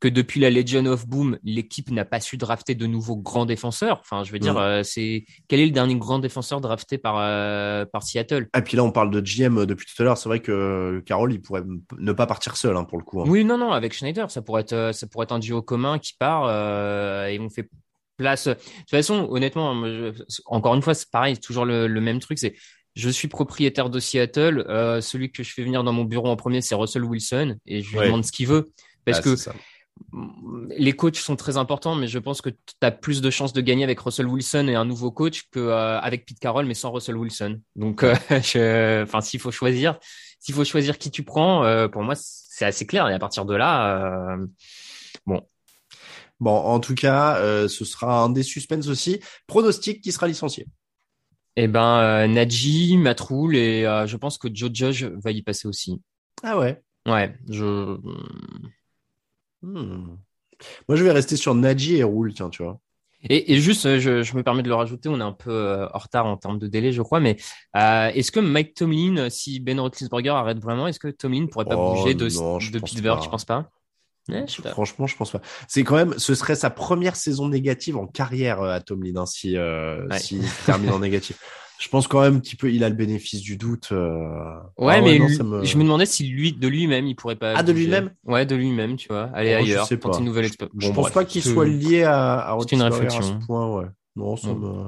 que depuis la Legion of Boom, l'équipe n'a pas su drafter de nouveaux grands défenseurs. Enfin, je veux dire, Mm. euh, c'est quel est le dernier grand défenseur drafté par euh, par Seattle? Et Ah, puis là, on parle de GM depuis tout à l'heure. C'est vrai que Carroll, il pourrait ne pas partir seul hein, pour le coup. hein. Oui, non, non, avec Schneider, ça pourrait être, euh, ça pourrait être un duo commun qui part euh, et on fait place. De toute façon, honnêtement, je- encore une fois, c'est pareil, c'est toujours le, le même truc. C'est, je suis propriétaire de Seattle. euh, celui que je fais venir dans mon bureau en premier, c'est Russell Wilson et je lui Ouais. demande ce qu'il veut parce Ah, que. Les coachs sont très importants, mais je pense que tu as plus de chances de gagner avec Russell Wilson et un nouveau coach que euh, Pete Carroll, mais sans Russell Wilson. Donc, euh, enfin, s'il faut choisir, s'il faut choisir qui tu prends, euh, pour moi, c'est assez clair. Et à partir de là, euh, Bon, en tout cas, ce sera un des suspens aussi. Pronostic qui sera licencié. eh ben, Najee, Matroul et je pense que Joe Judge va y passer aussi. Ah ouais. Ouais, je. Hmm. Moi, je vais rester sur Nadji et Roule, tiens, tu vois. Et, et juste, euh, je, je me permets de le rajouter, on est un peu euh, en retard en termes de délai, je crois, mais euh, est-ce que Mike Tomlin, si Ben Roethlisberger arrête vraiment, est-ce que Tomlin pourrait pas Oh, bouger de, non, je de pense Pittsburgh, pas. tu penses pas? Ouais, je. Franchement, je pense pas. C'est quand même, ce serait sa première saison négative en carrière à Tomlin, hein, si, euh, Ouais. s'il termine en négatif. Je pense quand même qu'il peut, il a le bénéfice du doute. euh. Ouais, Ah mais non, lui- ça me- je me demandais si lui, de lui-même, il pourrait pas. Ah, de lui-même? Ouais, de lui-même, tu vois. Aller Oh, je ailleurs, sais tenter pas. une nouvelle Je, expérience. je Bon, pense bref, pas qu'il soit lié à, à c'est une Roethlisberger à réflexion. ce point, ouais. Non, ça Mm. me...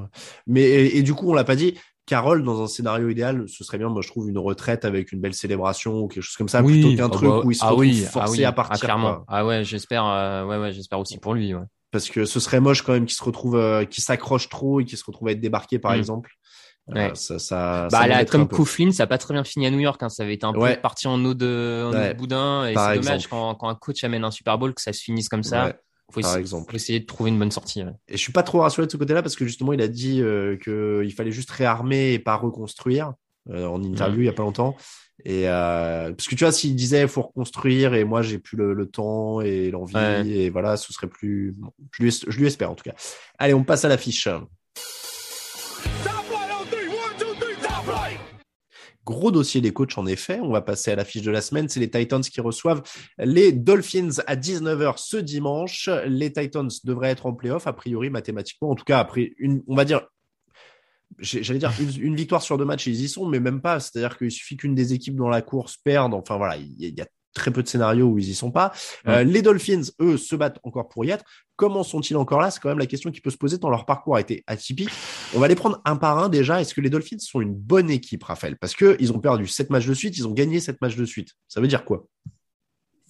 Mais et, et du coup, on l'a pas dit. Carole, dans un scénario idéal, ce serait bien, moi je trouve, une retraite avec une belle célébration ou quelque chose comme ça, plutôt qu'un ah truc bah, où il se ah oui, forcé ah oui, à ah, partir. clairement. quoi. Ah ouais, j'espère, euh, ouais, ouais, j'espère aussi pour lui, ouais. Parce que ce serait moche quand même qu'il se retrouve, euh, qu'il s'accroche trop et qu'il se retrouve à être débarqué, par Mm. exemple. Euh, Ouais. ça, ça, ça Bah, la m'embêterait un Tom. Coughlin, ça a pas très bien fini à New York, hein. Ça avait été un Ouais. peu parti en eau de, en eau de boudin, et c'est dommage quand, quand un coach amène un Super Bowl que ça se finisse comme ça. Ouais, faut, par essayer, exemple. faut essayer de trouver une bonne sortie. Et je suis pas trop rassuré de ce côté-là parce que justement, il a dit euh, qu'il fallait juste réarmer et pas reconstruire euh, en interview il y a pas longtemps. Et euh, parce que tu vois, s'il disait faut reconstruire et moi j'ai plus le, le temps et l'envie et voilà, ce serait plus. bon, je, lui, je lui espère en tout cas. Allez, on passe à l'affiche. Gros dossier des coachs, en effet. On va passer à la fiche de la semaine. C'est les Titans qui reçoivent les Dolphins à 19h ce dimanche. Les Titans devraient être en playoff, a priori, mathématiquement. En tout cas, après une, on va dire, j'allais dire une, victoire sur deux matchs, ils y sont, mais même pas. C'est-à-dire qu'il suffit qu'une des équipes dans la course perde. Enfin, voilà, il y, a très peu de scénarios où ils y sont pas. Euh, les Dolphins, eux, se battent encore pour y être. Comment sont-ils encore là? C'est quand même la question qui peut se poser tant leur parcours a été atypique. On va les prendre un par un déjà. Est-ce que les Dolphins sont une bonne équipe, Raphaël? Parce que ils ont perdu sept matchs de suite, ils ont gagné sept matchs de suite. Ça veut dire quoi?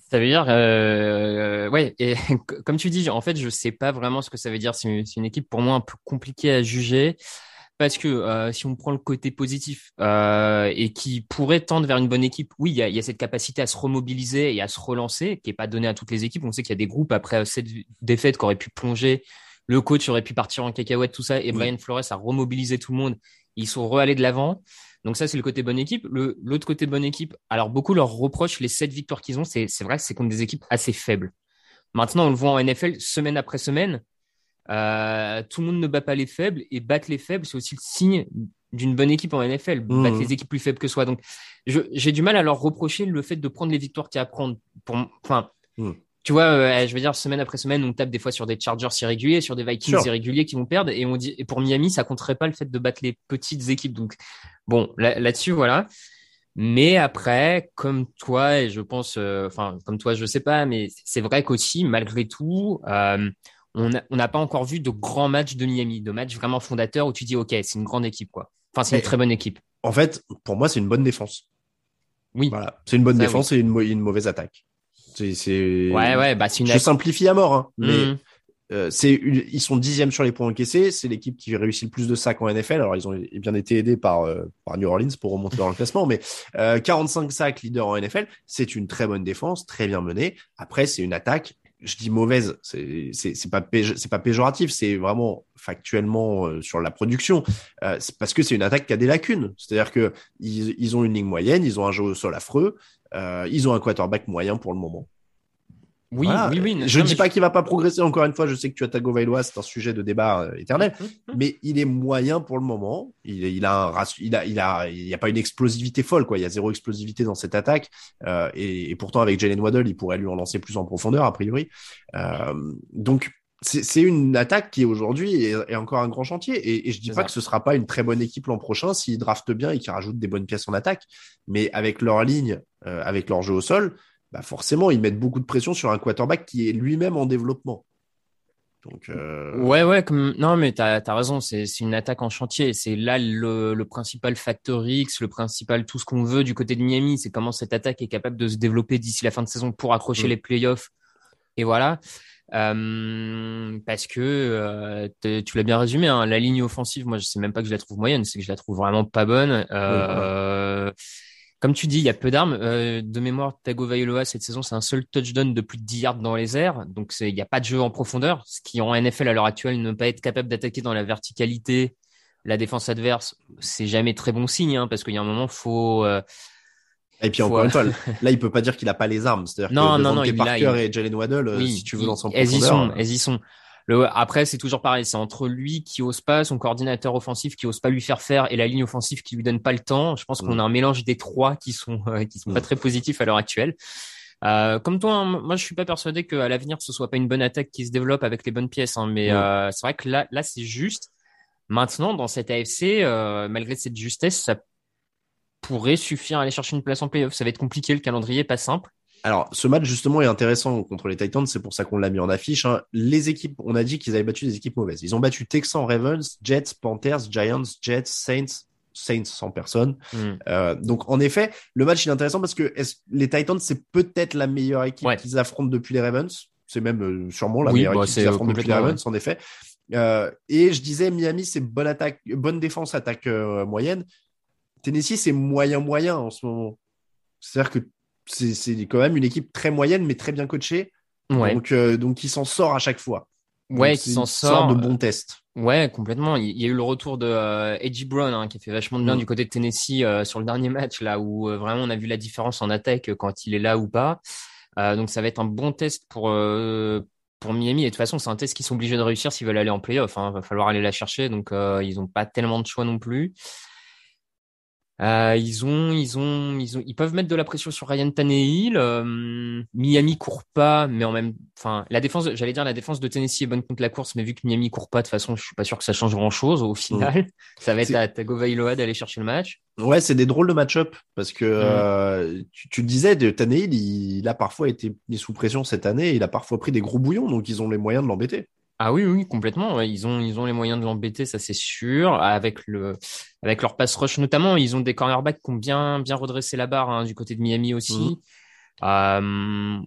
Ça veut dire, euh, ouais, et comme tu dis, en fait, je sais pas vraiment ce que ça veut dire. C'est une, une, équipe pour moi un peu compliquée à juger parce que euh, si on prend le côté positif euh, et qui pourrait tendre vers une bonne équipe, oui, il y a, y a, cette capacité à se remobiliser et à se relancer qui est pas donnée à toutes les équipes. On sait qu'il y a des groupes après cette défaite qui auraient pu plonger, le coach aurait pu partir en cacahuète, tout ça, et Brian Flores a remobilisé tout le monde. Ils sont re-allés de l'avant. Donc ça, c'est le côté bonne équipe. L'autre côté bonne équipe, alors beaucoup leur reprochent les sept victoires qu'ils ont. C'est vrai que c'est contre des équipes assez faibles. Maintenant, on le voit en NFL semaine après semaine. Euh, tout le monde ne bat pas les faibles et battre les faibles, c'est aussi le signe d'une bonne équipe en NFL, mmh. battre les équipes plus faibles que soi. Donc, j'ai du mal à leur reprocher le fait de prendre les victoires qu'il y a à prendre. Pour, enfin, mmh. tu vois, euh, je veux dire, semaine après semaine, on tape des fois sur des Chargers irréguliers, sur des Vikings irréguliers qui vont perdre, et on dit, et pour Miami, ça compterait pas le fait de battre les petites équipes. Donc, bon, là-dessus, voilà. Mais après, comme toi, et je pense, euh, enfin, comme toi, je sais pas, mais c'est vrai qu'aussi, malgré tout, euh, on n'a pas encore vu de grands matchs de Miami, de matchs vraiment fondateurs où tu dis, OK, c'est une grande équipe, quoi. Enfin, c'est une très bonne équipe. En fait, pour moi, c'est une bonne défense. Oui. Voilà. C'est une bonne défense et une, mauvaise attaque. C'est, Ouais, ouais, bah, c'est une. Je simplifie à mort, hein, mais mmh. euh, c'est, ils sont dixièmes sur les points encaissés. C'est l'équipe qui réussit le plus de sacs en NFL. Alors, ils ont bien été aidés par, euh, par New Orleans pour remonter dans le classement, mais euh, 45 sacs leader en NFL. C'est une très bonne défense, très bien menée. Après, c'est une attaque je dis mauvaise, c'est pas c'est pas péjoratif, c'est vraiment factuellement euh, sur la production, euh, parce que c'est une attaque qui a des lacunes. C'est-à-dire que ils, ils, ont une ligne moyenne, ils ont un jeu au sol affreux, euh, ils ont un quarterback moyen pour le moment. Oui, oui, oui. Je ne dis pas qu'il va pas progresser. Encore une fois, je sais que tu as Tagovailoa, c'est un sujet de débat euh, éternel, hum, hum, hum. mais il est moyen pour le moment. Il, il a un il a, il a, il y a pas une explosivité folle, quoi. Il y a zéro explosivité dans cette attaque, euh, et, et, pourtant avec Jalen Waddle, il pourrait lui en lancer plus en profondeur a priori. Euh, donc c'est une attaque qui aujourd'hui est, encore un grand chantier. Et, et je dis pas que ce sera pas une très bonne équipe l'an prochain s'ils draftent bien et qu'ils rajoutent des bonnes pièces en attaque, mais avec leur ligne, euh, avec leur jeu au sol bah forcément, ils mettent beaucoup de pression sur un quarterback qui est lui-même en développement. Donc, euh... Ouais, ouais, comme... non, mais tu as, raison, c'est une attaque en chantier. C'est là le, le, principal facteur X, le principal tout ce qu'on veut du côté de Miami, c'est comment cette attaque est capable de se développer d'ici la fin de saison pour accrocher mm. les playoffs. Et voilà. Euh, parce que euh, tu l'as bien résumé, hein, la ligne offensive, moi je sais même pas que je la trouve moyenne, c'est que je la trouve vraiment pas bonne. Euh, comme tu dis, il y a peu d'armes. Euh, de mémoire, Tagovailoa, cette saison, c'est un seul touchdown de plus de 10 yards dans les airs. Donc, il n'y a pas de jeu en profondeur. Ce qui, en NFL, à l'heure actuelle, ne pas être capable d'attaquer dans la verticalité la défense adverse, c'est jamais très bon signe, hein, parce qu'il y a un moment, faut. Euh, et puis encore une fois, là, il peut pas dire qu'il a pas les armes. C'est-à-dire non, que non, non, Parker et Jalen Waddle, euh, si tu veux en profondeur. Elles y sont, elles y sont. Le, après, c'est toujours pareil. C'est entre lui qui ose pas, son coordinateur offensif qui ose pas lui faire faire, et la ligne offensive qui lui donne pas le temps. Je pense qu'on mm. a un mélange des trois qui sont euh, qui sont pas mm. très positifs à l'heure actuelle. Euh, comme toi, hein, moi je suis pas persuadé qu'à l'avenir ce soit pas une bonne attaque qui se développe avec les bonnes pièces, hein, mais mm. euh, c'est vrai que là, là c'est juste. Maintenant, dans cette AFC, malgré cette justesse, ça pourrait suffire à aller chercher une place en playoff. Ça va être compliqué, le calendrier est pas simple. Alors, ce match, justement, est intéressant contre les Titans. C'est pour ça qu'on l'a mis en affiche. Hein. Les équipes, on a dit qu'ils avaient battu des équipes mauvaises. Ils ont battu Texans, Ravens, Jets, Panthers, Giants, Jets, Saints, Saints sans personne. Hmm. Euh, donc, en effet, le match est intéressant parce que les Titans, c'est peut-être la meilleure équipe qu'ils affrontent depuis les Ravens. C'est même euh, sûrement la meilleure bah, équipe qu'ils affrontent depuis les Ravens, en effet. Euh, et je disais, Miami, c'est bonne attaque, bonne défense, attaque moyenne. Tennessee, c'est moyen-moyen en ce moment. C'est-à-dire que c'est quand même une équipe très moyenne, mais très bien coachée. Donc, euh, donc, il s'en sort à chaque fois. Ouais, qui s'en sort. de bon test. Ouais, complètement. Il y a eu le retour de euh, Edgy Brown hein, qui a fait vachement de bien mm. du côté de Tennessee euh, sur le dernier match là où vraiment on a vu la différence en attaque quand il est là ou pas. donc ça va être un bon test pour pour Miami et de toute façon c'est un test qu'ils sont obligés de réussir s'ils veulent aller en playoff. Hein. Va falloir aller la chercher donc ils ont pas tellement de choix non plus. Euh, ils ont, ils ont, ils ont, ils peuvent mettre de la pression sur Ryan Tannehill. Euh, Miami court pas, mais en même, enfin, la défense, j'allais dire la défense de Tennessee est bonne contre la course, mais vu que Miami court pas, de toute façon, je suis pas sûr que ça change grand chose au final. Ça va être à Tagovailoa d'aller chercher le match. Ouais, c'est des drôles de match-up parce que Mm. euh, tu, tu le disais, de Tannehill, il, il a parfois été mis sous pression cette année, il a parfois pris des gros bouillons, donc ils ont les moyens de l'embêter. Ah oui, oui, complètement. Ils ont, ils ont les moyens de l'embêter, ça c'est sûr. Avec le, avec leur pass rush notamment, ils ont des cornerbacks qui ont bien, bien redressé la barre hein, du côté de Miami aussi. Euh,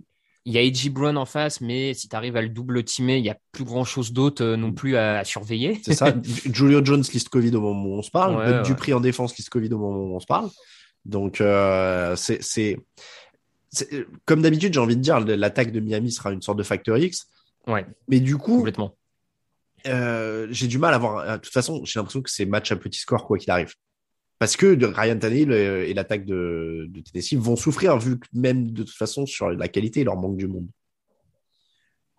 il y a A.J. Brown en face, mais si tu arrives à le double teamer, il y a plus grand chose d'autre euh, non plus à, à surveiller. C'est ça. Julio Jones liste Covid au moment où on se parle. Ouais, Bud ouais. Dupree en défense liste Covid au moment où on se parle. Donc, euh, c'est, comme d'habitude, j'ai envie de dire, l'attaque de Miami sera une sorte de facteur X. Ouais, Mais du coup, complètement. euh, j'ai du mal à voir. De toute façon, j'ai l'impression que c'est match à petit score quoi qu'il arrive. Parce que de- Ryan Tannehill euh, et l'attaque de, de Tennessee vont souffrir vu que même de toute façon sur la qualité, leur manque du monde.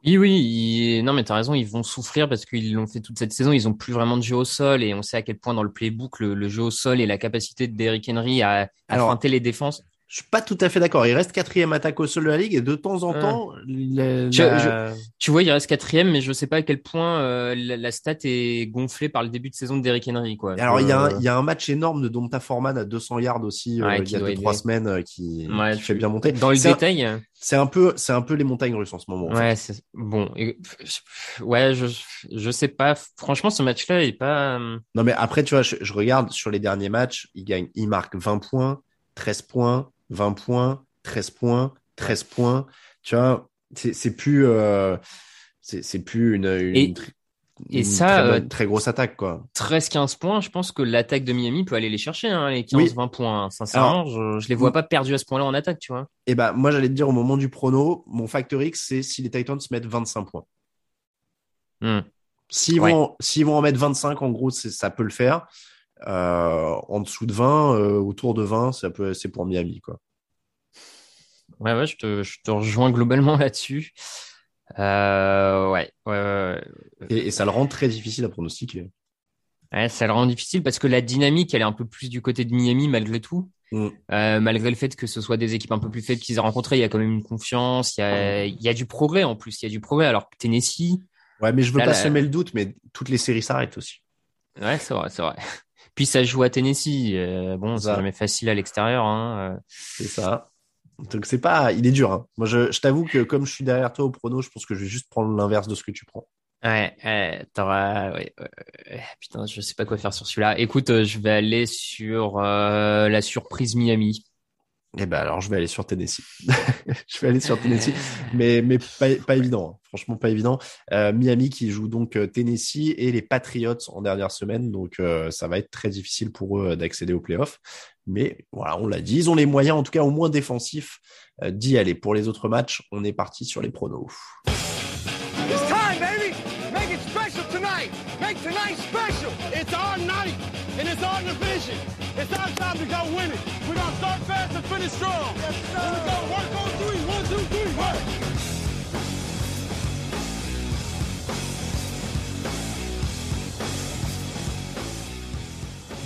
Oui, oui, non, mais t'as raison, ils vont souffrir parce qu'ils l'ont fait toute cette saison. Ils ont plus vraiment de jeu au sol et on sait à quel point dans le playbook, le, le jeu au sol et la capacité de Derrick Henry à, feinter les défenses. Je suis pas tout à fait d'accord. Il reste quatrième attaque au sol de la ligue et de temps en temps, la- Tu vois, il reste quatrième, mais je sais pas à quel point euh, la, la stat est gonflée par le début de saison de Derrick Henry, quoi. Alors, il y, a un, Euh, il y a un match énorme de Donta Foreman à 200 yards aussi, euh, il y a deux, trois semaines euh, qui, Ouais, qui fait bien monter. Dans le C'est un- détail, C'est un peu, c'est un peu les montagnes russes en ce moment. en ouais, bon. Et- ouais, je, je sais pas. Franchement, ce match-là est pas. Non, mais après, tu vois, je, je regarde sur les derniers matchs, il gagne, il marque 20 points, 13 points, 20 points, 13 points, 13 points. Tu vois, c'est, plus, euh, c'est, plus une, une, Et- ça, très, euh, bonne- très grosse attaque, quoi. 13-15 points, je pense que l'attaque de Miami peut aller les chercher, hein, les 15-20 points. Sincèrement, je, je les vois pas perdus à ce point-là en attaque, tu vois. Et ben, moi, j'allais te dire au moment du prono, mon facteur X, c'est si les Titans mettent 25 points. Hmm. S'ils Ouais. vont, en mettre 25, en gros, ça peut le faire. Euh, en dessous de 20, euh, autour de 20, ça peut, c'est pour Miami, quoi. Ouais, ouais, je te, je te rejoins globalement là-dessus. Euh, ouais, ouais, ouais, ouais. Et, et ça le rend très difficile à pronostiquer. Ouais, ça le rend difficile parce que la dynamique, elle est un peu plus du côté de Miami malgré tout. Mm. Euh, malgré le fait que ce soit des équipes un peu plus faibles qu'ils aient rencontrées, il y a quand même une confiance, il y a, il y a du progrès en plus, il y a du progrès. Alors que Tennessee, Ouais, mais je veux Là, pas semer le doute, mais toutes les séries s'arrêtent aussi. ouais, c'est vrai, c'est vrai. Puis ça joue à Tennessee. Euh, bon, c'est jamais facile à l'extérieur. Hein. euh. C'est ça. Donc c'est pas, il est dur. Hein. Moi, je, je t'avoue que comme je suis derrière toi au prono, je pense que je vais juste prendre l'inverse de ce que tu prends. Ouais, ouais, t'auras, ouais, ouais, ouais. putain, je sais pas quoi faire sur celui-là. Écoute, euh, je vais aller sur euh, la surprise Miami. Eh ben alors, je vais aller sur Tennessee. je vais aller sur Tennessee, mais mais pas, pas évident. hein. Franchement, pas évident. Euh, Miami qui joue donc euh, Tennessee et les Patriots en dernière semaine, donc euh, ça va être très difficile pour eux d'accéder aux playoffs. Mais voilà, on l'a dit, ils ont les moyens, en tout cas au moins défensifs, euh, d'y aller. Pour les autres matchs, on est parti sur les pronos. It's time, baby. Make it special tonight. Make tonight special. It's our night, and it's our division. It's our time to go win it. Fast and finish strong. Yes, sir. And we're going to work on three. One, two, three, work.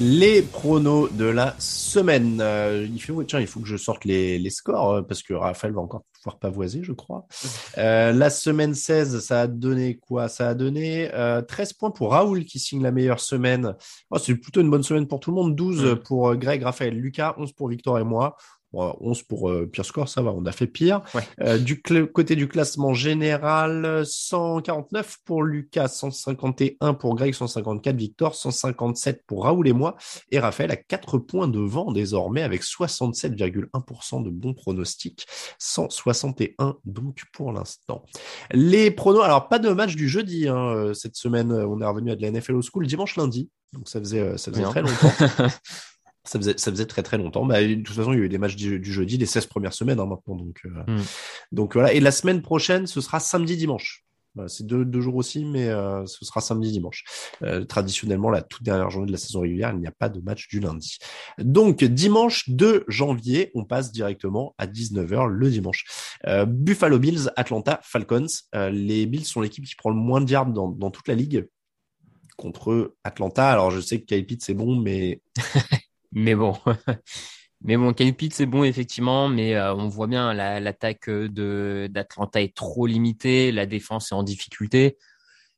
Les pronos de la semaine. Euh, il faut, tiens, il faut que je sorte les, les scores euh, parce que Raphaël va encore pouvoir pavoiser, je crois. Euh, la semaine 16, ça a donné quoi? Ça a donné euh, 13 points pour Raoul qui signe la meilleure semaine. Oh, c'est plutôt une bonne semaine pour tout le monde. 12 Mm. pour Greg, Raphaël, Lucas, 11 pour Victor et moi. Bon, 11 pour euh, pire score, ça va, on a fait pire. Ouais. Euh, du côté du classement général, 149 pour Lucas, 151 pour Greg, 154 Victor, 157 pour Raoul et moi. Et Raphaël a 4 points devant désormais avec 67,1% de bons pronostics, 161 donc pour l'instant. Les pronos, alors pas de match du jeudi hein, euh, cette semaine, on est revenu à de la NFL au school dimanche lundi, donc ça faisait, ça faisait Bien. très longtemps. Ça faisait, ça faisait très très longtemps. Bah, de toute façon, il y a eu des matchs du, du jeudi, les 16 premières semaines hein, maintenant. Donc, euh, Mm. donc voilà. Et la semaine prochaine, ce sera samedi dimanche. Voilà, c'est deux, deux jours aussi, mais euh, ce sera samedi dimanche. Euh, traditionnellement, la toute dernière journée de la saison régulière, il n'y a pas de match du lundi. Donc dimanche 2 janvier, on passe directement à 19h le dimanche. Euh, Buffalo Bills, Atlanta Falcons. Euh, les Bills sont l'équipe qui prend le moins de yards dans, dans toute la ligue contre Atlanta. Alors je sais que Kyle Pitts c'est bon, mais Mais bon. Mais bon, Pitts, c'est bon, effectivement, mais euh, on voit bien l'attaque de d'Atlanta est trop limitée, la défense est en difficulté.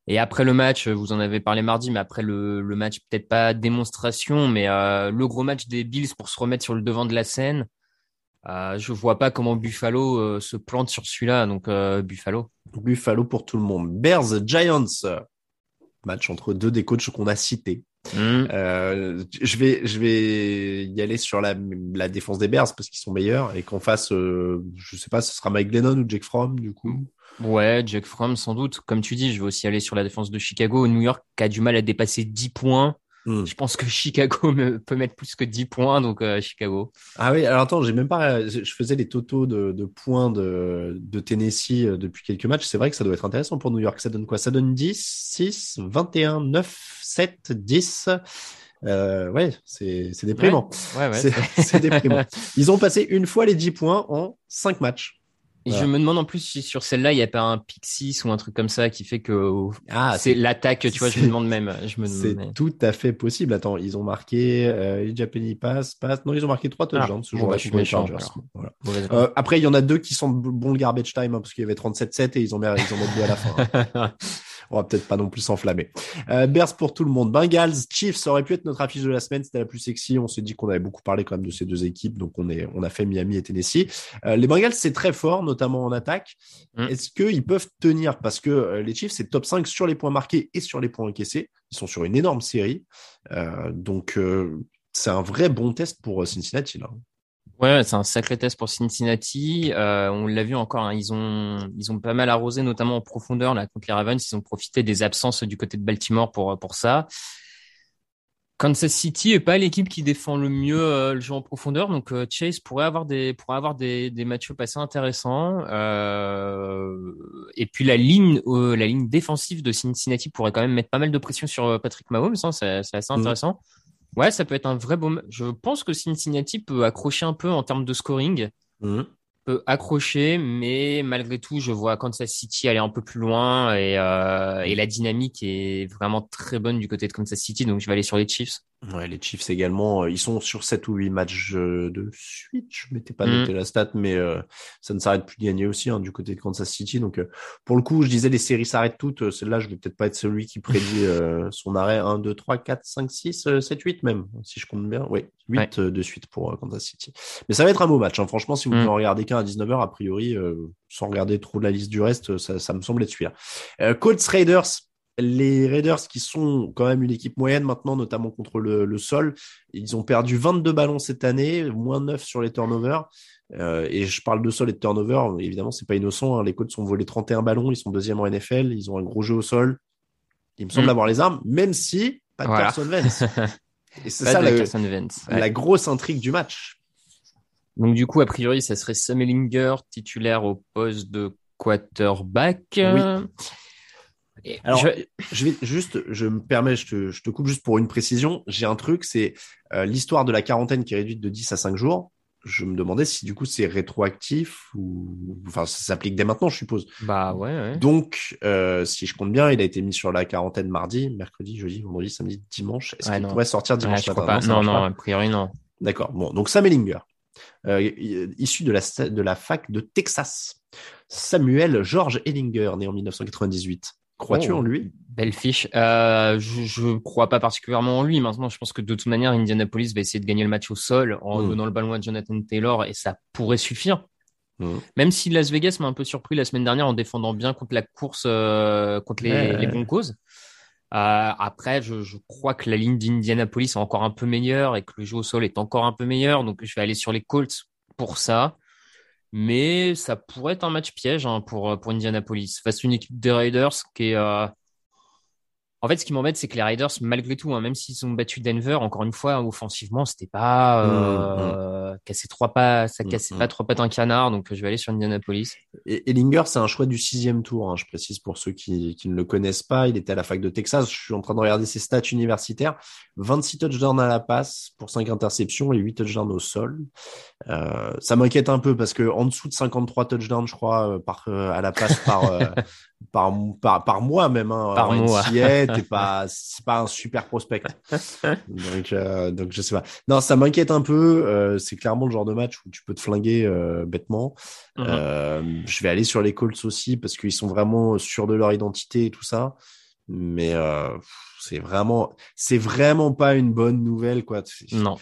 Et après le match, vous en avez parlé mardi, mais après le, le match, peut-être pas démonstration, mais euh, le gros match des Bills pour se remettre sur le devant de la scène, euh, je vois pas comment Buffalo euh, se plante sur celui-là. Donc Buffalo. Buffalo pour tout le monde. Bears, Giants, match entre deux des coachs qu'on a cités. Mm. Euh, je vais, je vais y aller sur la, la défense des Bears parce qu'ils sont meilleurs et qu'en face, euh, je sais pas, ce sera Mike Glennon ou Jake Fromm du coup. Ouais, Jake Fromm sans doute. Comme tu dis, je vais aussi aller sur la défense de Chicago. New York a du mal à dépasser 10 points. Hmm. Je pense que Chicago me, peut mettre plus que 10 points, donc euh, Chicago. Ah oui, alors attends, j'ai même pas. Je faisais les totaux de, de points de, de Tennessee euh, depuis quelques matchs. C'est vrai que ça doit être intéressant pour New York. Ça donne quoi? Ça donne 10, 6, 21, 9, 7, 10. Euh, ouais, c'est déprimant. Ouais, ouais, c'est déprimant. Ils ont passé une fois les 10 points en 5 matchs. Et je me demande en plus si sur celle-là, il n'y a pas un 6 ou un truc comme ça qui fait que ah, c'est l'attaque, tu vois, je me demande même. Je me c'est tout à fait possible. Attends, ils ont marqué, euh, Japanese passe, passe. Non, ils ont marqué trois touchdowns ah, ce jour-là. Voilà. Euh, après, il y en a deux qui sont bon le garbage time, hein, parce qu'il y avait 37-7 et ils ont mis, ils ont mis deux à la fin. Hein. on va peut-être pas non plus s'enflammer. Euh, Bears pour tout le monde. Bengals, Chiefs, ça aurait pu être notre affiche de la semaine. C'était la plus sexy. On s'est dit qu'on avait beaucoup parlé quand même de ces deux équipes. Donc, on est, on a fait Miami et Tennessee. Euh, les Bengals, c'est très fort, notamment en attaque. Mm. Est-ce qu'ils peuvent tenir? Parce que euh, les Chiefs, c'est top 5 sur les points marqués et sur les points encaissés. Ils sont sur une énorme série. Euh, donc, c'est un vrai bon test pour Cincinnati, là. Ouais, c'est un sacré test pour Cincinnati. Euh, on l'a vu encore, hein, ils ont ils ont pas mal arrosé, notamment en profondeur là contre les Ravens. Ils ont profité des absences du côté de Baltimore pour pour ça. Kansas City est pas l'équipe qui défend le mieux euh, le jeu en profondeur, donc euh, Chase pourrait avoir des pourrait avoir des des matchs assez intéressants. Euh, et puis la ligne la ligne défensive de Cincinnati pourrait quand même mettre pas mal de pression sur Patrick Mahomes. Hein, c'est assez mmh. Ouais, ça peut être un vrai beau. Je pense que Cincinnati peut accrocher un peu en termes de scoring. Mhm. Peut accrocher, mais malgré tout, je vois Kansas City aller un peu plus loin et, euh, et la dynamique est vraiment très bonne du côté de Kansas City, donc je vais aller sur les Chiefs. Ouais, les Chiefs également, euh, ils sont sur 7 ou 8 matchs euh, de suite. Je m'étais pas noté mm. la stat, mais euh, ça ne s'arrête plus de gagner aussi hein, du côté de Kansas City. Donc, pour le coup, je disais les séries s'arrêtent toutes. Celle-là, je vais peut-être pas être celui qui prédit son arrêt 1, 2, 3, 4, 5, 6, 7, 8 même, si je compte bien. Oui, 8 de suite pour Kansas City. Mais ça va être un beau match. Hein. Franchement, si vous mm. ne regardez qu'un à 19h, a priori, sans regarder trop de la liste du reste, ça, ça me semble être celui-là. Colts Raiders, les Raiders, qui sont quand même une équipe moyenne maintenant, notamment contre le, sol, ils ont perdu 22 ballons cette année, moins 9 sur les turnovers. Euh, et je parle de sol et de turnover, évidemment, c'est pas innocent. Hein. Les Colts ont volé 31 ballons, ils sont deuxième en NFL, ils ont un gros jeu au sol. Il me semble mm. avoir les armes, même si pas de Carson Vance. Et c'est ça la, grosse intrigue du match. Donc du coup, a priori, ça serait Sam Ellinger titulaire au poste de quarterback. Oui. Alors, je... vais juste, je me permets, je te, je te coupe juste pour une précision. J'ai un truc, c'est euh, l'histoire de la quarantaine qui est réduite de 10 à 5 jours. Je me demandais si du coup c'est rétroactif ou enfin ça s'applique dès maintenant, je suppose. Bah ouais. ouais. Donc euh, si je compte bien, il a été mis sur la quarantaine mardi, mercredi, jeudi, vendredi, samedi, dimanche. Est-ce qu'il pourrait sortir dimanche matin? Non, non, non, a priori non. D'accord. Bon, donc Sam Ellinger, euh, issu de la de la fac de Texas. Samuel George Ellinger, né en 1998. Crois-tu oh, en lui? Belle fiche. Euh, je ne crois pas particulièrement en lui. Maintenant, je pense que de toute manière, Indianapolis va essayer de gagner le match au sol en hmm. donnant le ballon à Jonathan Taylor et ça pourrait suffire. Hmm. Même si Las Vegas m'a un peu surpris la semaine dernière en défendant bien contre la course, euh, contre les, les Broncos. Euh, après, je, je, crois que la ligne d'Indianapolis est encore un peu meilleure et que le jeu au sol est encore un peu meilleur. Donc, je vais aller sur les Colts pour ça mais ça pourrait être un match piège hein, pour, pour Indianapolis face à une équipe des Raiders qui est, euh, en fait, ce qui m'embête, c'est que les Raiders, malgré tout, hein, même s'ils ont battu Denver, encore une fois, offensivement, c'était pas mmh, euh, casser trois pas, ça mmh, cassait pas trois pattes un canard. Donc, je vais aller sur Indianapolis. Et Ellinger, c'est un choix du sixième tour. Hein, je précise pour ceux qui, qui ne le connaissent pas. Il était à la fac de Texas. Je suis en train de regarder ses stats universitaires. 26 touchdowns à la passe pour 5 interceptions et 8 touchdowns au sol. Euh, ça m'inquiète un peu parce que en dessous de 53 touchdowns, je crois, euh, par, euh, à la passe par, par, par, par mois même. Hein. Par mois. T'es pas, c'est pas un super prospect. donc, euh, donc, je sais pas. Non, ça m'inquiète un peu. Euh, c'est clairement le genre de match où tu peux te flinguer euh, bêtement. Euh, je vais aller sur les Colts aussi parce qu'ils sont vraiment sûrs de leur identité et tout ça. Mais euh, c'est vraiment, c'est vraiment pas une bonne nouvelle, quoi. Non.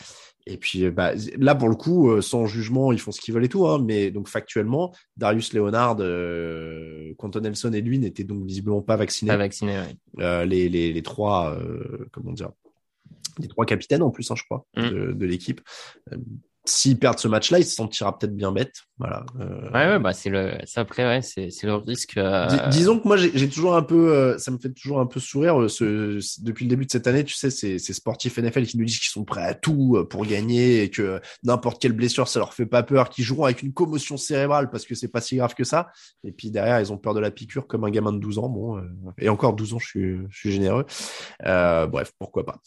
Et puis bah, là, pour le coup, euh, sans jugement, ils font ce qu'ils veulent et tout. Hein, mais donc factuellement, Darius Leonard, euh, Quentin Nelson et lui n'étaient donc visiblement pas vaccinés. Pas vacciné, ouais. Euh, les, les, les trois, euh, comment dire, les trois capitaines en plus, hein, je crois, Mm. de, de l'équipe. S'ils perdent ce match-là, il se sentira peut-être bien bête. Voilà. Euh, Ouais, ouais, bah c'est le, ça après, ouais, c'est, c'est le risque. euh, Dis- disons que moi j'ai j'ai toujours un peu, euh, ça me fait toujours un peu sourire. ce, ce- depuis le début de cette année, tu sais, ces, ces sportifs NFL qui nous disent qu'ils sont prêts à tout pour gagner et que n'importe quelle blessure ça leur fait pas peur, qu'ils joueront avec une commotion cérébrale parce que c'est pas si grave que ça. Et puis derrière, ils ont peur de la piqûre comme un gamin de 12 ans. Bon, euh, et encore 12 ans, je suis, je suis généreux. Euh, bref, pourquoi pas.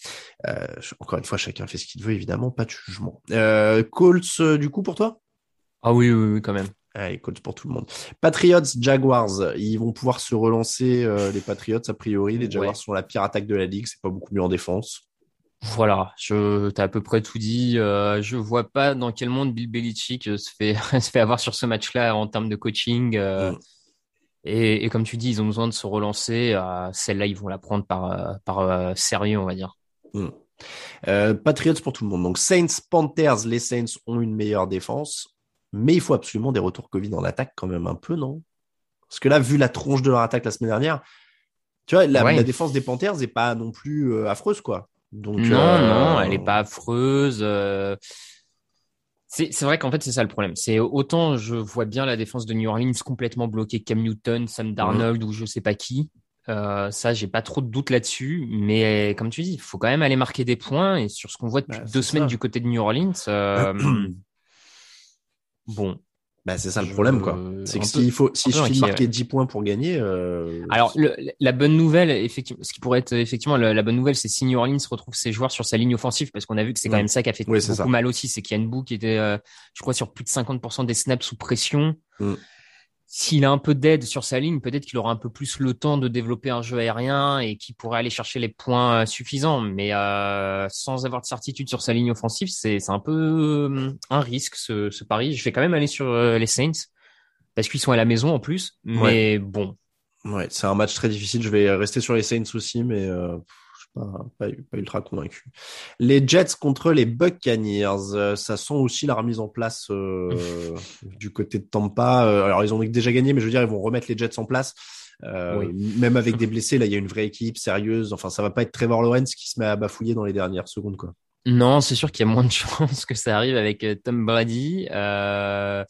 Euh, encore une fois, chacun fait ce qu'il veut, évidemment, pas de jugement. Euh, Colts, euh, du coup, pour toi? Ah oui, oui, oui, quand même. Allez, Colts pour tout le monde. Patriots, Jaguars, ils vont pouvoir se relancer, euh, les Patriots, a priori. Les Jaguars Ouais. sont la pire attaque de la ligue, c'est pas beaucoup mieux en défense. Voilà, je, t'as à peu près tout dit. Euh, je vois pas dans quel monde Bill Belichick euh, se fait, se fait avoir sur ce match-là en termes de coaching. euh, Mm. et, et comme tu dis, ils ont besoin de se relancer. Celle-là, ils vont la prendre par, par sérieux, on va dire. Euh, Patriots pour tout le monde. Donc Saints, Panthers, les Saints ont une meilleure défense, mais il faut absolument des retours Covid en attaque quand même un peu, non? Parce que là, vu la tronche de leur attaque la semaine dernière, tu vois, la, Ouais. la défense des Panthers est pas non plus euh, affreuse, quoi. Donc, non, euh, non, elle est pas affreuse. C'est, c'est vrai qu'en fait, c'est ça le problème. C'est autant je vois bien la défense de New Orleans complètement bloquée, Cam Newton, Sam Darnold ou je sais pas qui. Euh, ça, j'ai pas trop de doute là-dessus. Mais comme tu dis, il faut quand même aller marquer des points. Et sur ce qu'on voit depuis Bah, deux semaines ça. du côté de New Orleans, euh, bon. Bah, c'est ça le Je- problème, quoi. C'est que s'il faut, suffit de inquiet, marquer ouais. 10 points pour gagner, euh, Alors, le- la bonne nouvelle, effectivement, ce qui pourrait être effectivement la, la bonne nouvelle, c'est si New Orleans retrouve ses joueurs sur sa ligne offensive, parce qu'on a vu que c'est quand Mm. même ça qui a fait Oui, beaucoup ça. mal aussi, c'est qu'il y a qui était, euh, je crois, sur plus de 50% des snaps sous pression. Mm. S'il a un peu d'aide sur sa ligne, peut-être qu'il aura un peu plus le temps de développer un jeu aérien et qu'il pourrait aller chercher les points euh, suffisants. Mais euh, sans avoir de certitude sur sa ligne offensive, c'est c'est un peu euh, un risque ce, ce pari. Je vais quand même aller sur les Saints parce qu'ils sont à la maison en plus. Mais bon, Ouais, c'est un match très difficile. Je vais rester sur les Saints aussi, mais euh, pas, pas, pas ultra convaincu. Les Jets contre les Buccaneers, euh, ça sent aussi la remise en place euh, du côté de Tampa. Euh, alors, ils ont déjà gagné, mais je veux dire, ils vont remettre les Jets en place. Euh, Oui. Même avec des blessés, là, il y a une vraie équipe sérieuse. Enfin, ça va pas être Trevor Lawrence qui se met à bafouiller dans les dernières secondes, quoi. Non, c'est sûr qu'il y a moins de chances que ça arrive avec Tom Brady. Euh,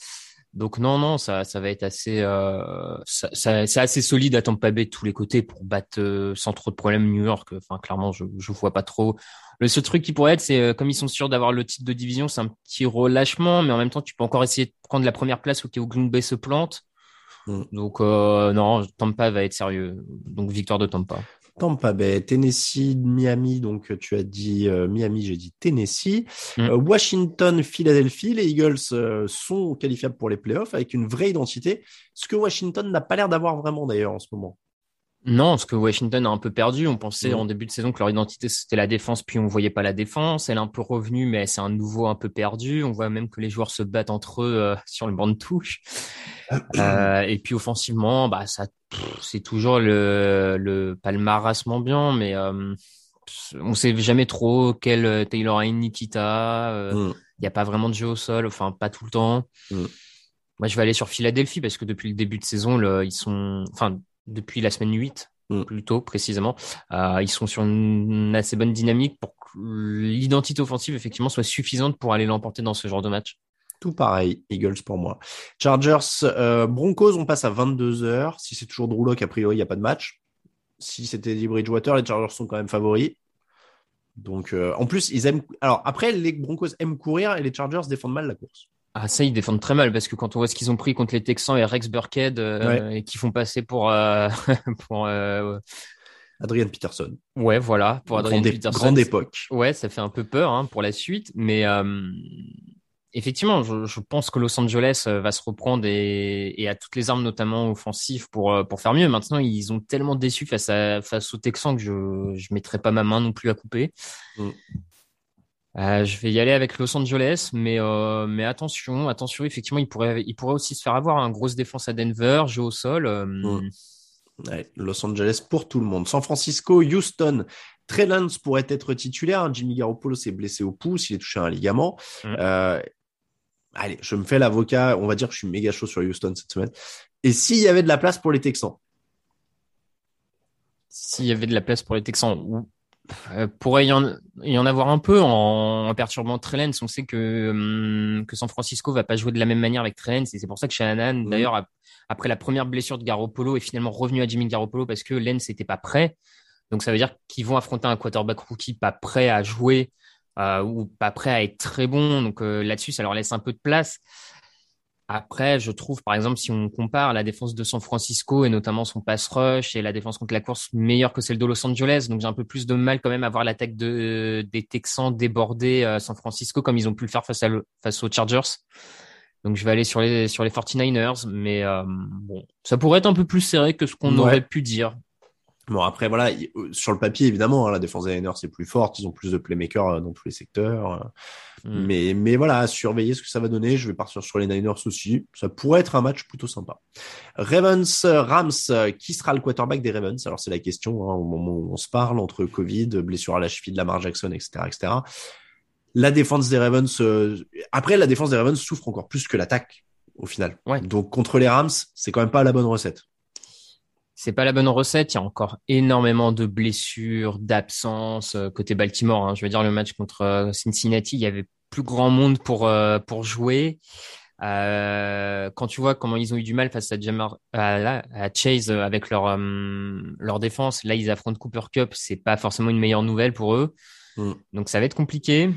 donc non, non, ça, ça va être assez, euh, ça, ça- c'est assez solide à Tampa Bay de tous les côtés pour battre euh, sans trop de problèmes New York. Enfin, clairement, je, je vois pas trop. Le seul truc qui pourrait être, c'est euh, comme ils sont sûrs d'avoir le titre de division, c'est un petit relâchement, mais en même temps, tu peux encore essayer de prendre la première place au cas où Green Bay se plante. Mm. Donc euh, non, Tampa va être sérieux. Donc victoire de Tampa. Tampa Bay, Tennessee, Miami. Donc, tu as dit euh, Miami, j'ai dit Tennessee. Mm. Euh, Washington, Philadelphie. Les Eagles euh, sont qualifiables pour les playoffs avec une vraie identité. Ce que Washington n'a pas l'air d'avoir vraiment d'ailleurs en ce moment. Non, parce que Washington a un peu perdu. On pensait Mhm. en début de saison que leur identité c'était la défense, puis on voyait pas la défense. Elle est un peu revenue, mais c'est un nouveau un peu perdu. On voit même que les joueurs se battent entre eux euh, sur le banc de touche. Euh, et puis offensivement, bah ça, c'est toujours le le marasme ambiant, mais euh, on sait jamais trop quel euh, Taylor Hayne, Nikita. euh, Mm. il n'y a pas vraiment de jeu au sol, enfin pas tout le temps. Mm. Moi, je vais aller sur Philadelphie parce que depuis le début de saison, le, ils sont, enfin depuis la semaine 8, Mm. plutôt précisément, euh, ils sont sur une assez bonne dynamique pour que l'identité offensive effectivement soit suffisante pour aller l'emporter dans ce genre de match. Tout pareil, Eagles pour moi. Chargers, euh, Broncos, on passe à 22 heures. Si c'est toujours Drew a priori, il n'y a pas de match. Si c'était Eddie Bridgewater, les Chargers sont quand même favoris. Donc, euh, en plus, ils aiment. Alors, après, les Broncos aiment courir et les Chargers défendent mal la course. Ah ça, ils défendent très mal parce que quand on voit ce qu'ils ont pris contre les Texans et Rex Burkhead euh, et qui font passer pour euh, pour euh, Adrian Peterson. ouais voilà pour Adrian grande, Peterson. grande époque. Ouais, ça fait un peu peur hein, pour la suite, mais euh, effectivement, je, je, pense que Los Angeles va se reprendre et, et a toutes les armes, notamment offensives, pour, pour faire mieux. Maintenant, ils ont tellement déçu face, à, face aux Texans que je ne mettrai pas ma main non plus à couper. Mm. Euh, je vais y aller avec Los Angeles, mais euh, mais attention, attention, effectivement, il pourrait il pourrait aussi se faire avoir une hein. grosse défense à Denver, jeu au sol. Euh, ouais, Los Angeles pour tout le monde. San Francisco, Houston. Trey Lance pourrait être titulaire. Jimmy Garoppolo s'est blessé au pouce, il est touché à un ligament. Mm. Allez, je me fais l'avocat. On va dire que je suis méga chaud sur Houston cette semaine. Et s'il y avait de la place pour les Texans? S'il y avait de la place pour les Texans, euh, pourrait y en, y en avoir un peu en, en perturbant Trellens. On sait que, hum, que San Francisco va pas jouer de la même manière avec Trellens et c'est pour ça que Shanahan, mmh. d'ailleurs, après la première blessure de Garoppolo, est finalement revenu à Jimmy Garoppolo parce que Lens n'était pas prêt. Donc ça veut dire qu'ils vont affronter un quarterback rookie pas prêt à jouer euh, ou pas prêt à être très bon. Donc euh, là-dessus, ça leur laisse un peu de place. Après, je trouve, par exemple, si on compare la défense de San Francisco et notamment son pass rush et la défense contre la course meilleure que celle de Los Angeles, donc j'ai un peu plus de mal quand même à voir l'attaque de, des Texans déborder euh, San Francisco comme ils ont pu le faire face, à face aux Chargers. Donc je vais aller sur les sur les 49ers, mais euh, bon, ça pourrait être un peu plus serré que ce qu'on aurait pu dire. Bon après voilà euh, sur le papier évidemment hein, la défense des Niners c'est plus forte ils ont plus de playmakers dans tous les secteurs Hmm. Mais, mais voilà, à surveiller ce que ça va donner. Je vais partir sur les Niners aussi. Ça pourrait être un match plutôt sympa. Ravens, Rams, qui sera le quarterback des Ravens? Alors c'est la question hein, au moment où on se parle entre Covid, blessure à la cheville de Lamar Jackson, etc., etc. La défense des Ravens. Euh, après, la défense des Ravens souffre encore plus que l'attaque au final. Ouais. Donc contre les Rams, c'est quand même pas la bonne recette c'est pas la bonne recette. Il y a encore énormément de blessures, d'absences euh, côté Baltimore. Hein. Je veux dire, le match contre euh, Cincinnati, il y avait plus grand monde pour euh, pour jouer. quand tu vois comment ils ont eu du mal face à, Jamar, à, Chase avec leur leur défense, là ils affrontent Cooper Cup, c'est pas forcément une meilleure nouvelle pour eux. Mm. Donc ça va être compliqué.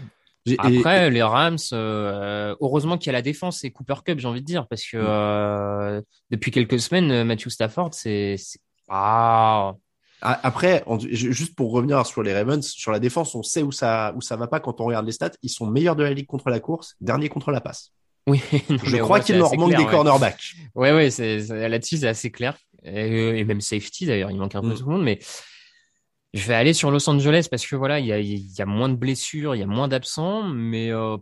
Après, les Rams, heureusement qu'il y a la défense et Cooper Cup, j'ai envie de dire, parce que mm. depuis quelques semaines, Matthew Stafford, c'est ah, après, juste pour revenir sur les Ravens, sur la défense, on sait où ça où ça va pas quand on regarde les stats. Ils sont meilleurs de la ligue contre la course, dernier contre la passe. Oui, je crois qu'il leur manque des cornerbacks. Ouais, ouais, là-dessus c'est assez clair. Et, même safety d'ailleurs, il manque un peu mm. tout le monde, mais je vais aller sur Los Angeles parce que voilà, il y a, y a moins de blessures, il y a moins d'absents, mais euh,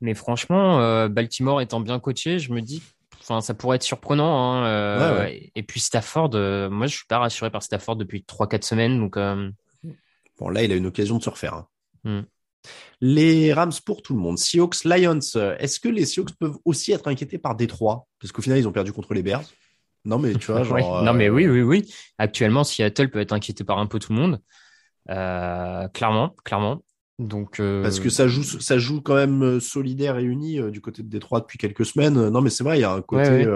mais franchement, euh, Baltimore étant bien coaché, je me dis Enfin, ça pourrait être surprenant. Hein, euh, Et puis Stafford, moi, je suis pas rassuré par Stafford depuis 3-4 semaines. Donc, bon, là, il a une occasion de se refaire. Hein. Hmm. Les Rams pour tout le monde. Seahawks, Lions. Est-ce que les Seahawks peuvent aussi être inquiétés par Détroit? Parce qu'au final, ils ont perdu contre les Bears. Non, mais tu vois, genre. Non, mais oui, oui, oui. Actuellement, Seattle peut être inquiété par un peu tout le monde. clairement, clairement. Donc euh, parce que ça joue ça joue quand même euh, solidaire et uni euh, du côté de Détroit depuis quelques semaines. Non mais c'est vrai, il y a un côté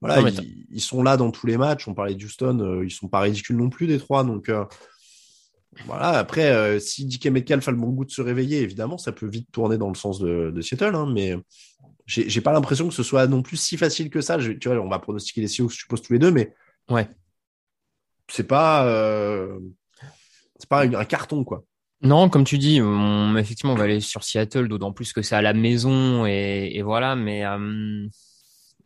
voilà, ils, sont là dans tous les matchs. On parlait d'Houston, ils sont pas ridicules non plus Détroit. Donc voilà. Après, si Dick Metcalf a le bon goût de se réveiller, évidemment, ça peut vite tourner dans le sens de, de Seattle. Hein, mais j'ai pas l'impression que ce soit non plus si facile que ça. tu vois, on va pronostiquer les Seahawks, je suppose tous les deux, mais ouais, c'est pas c'est pas un carton quoi. Non, comme tu dis, on, effectivement, on va aller sur Seattle, d'autant plus que c'est à la maison et, et voilà. Mais euh,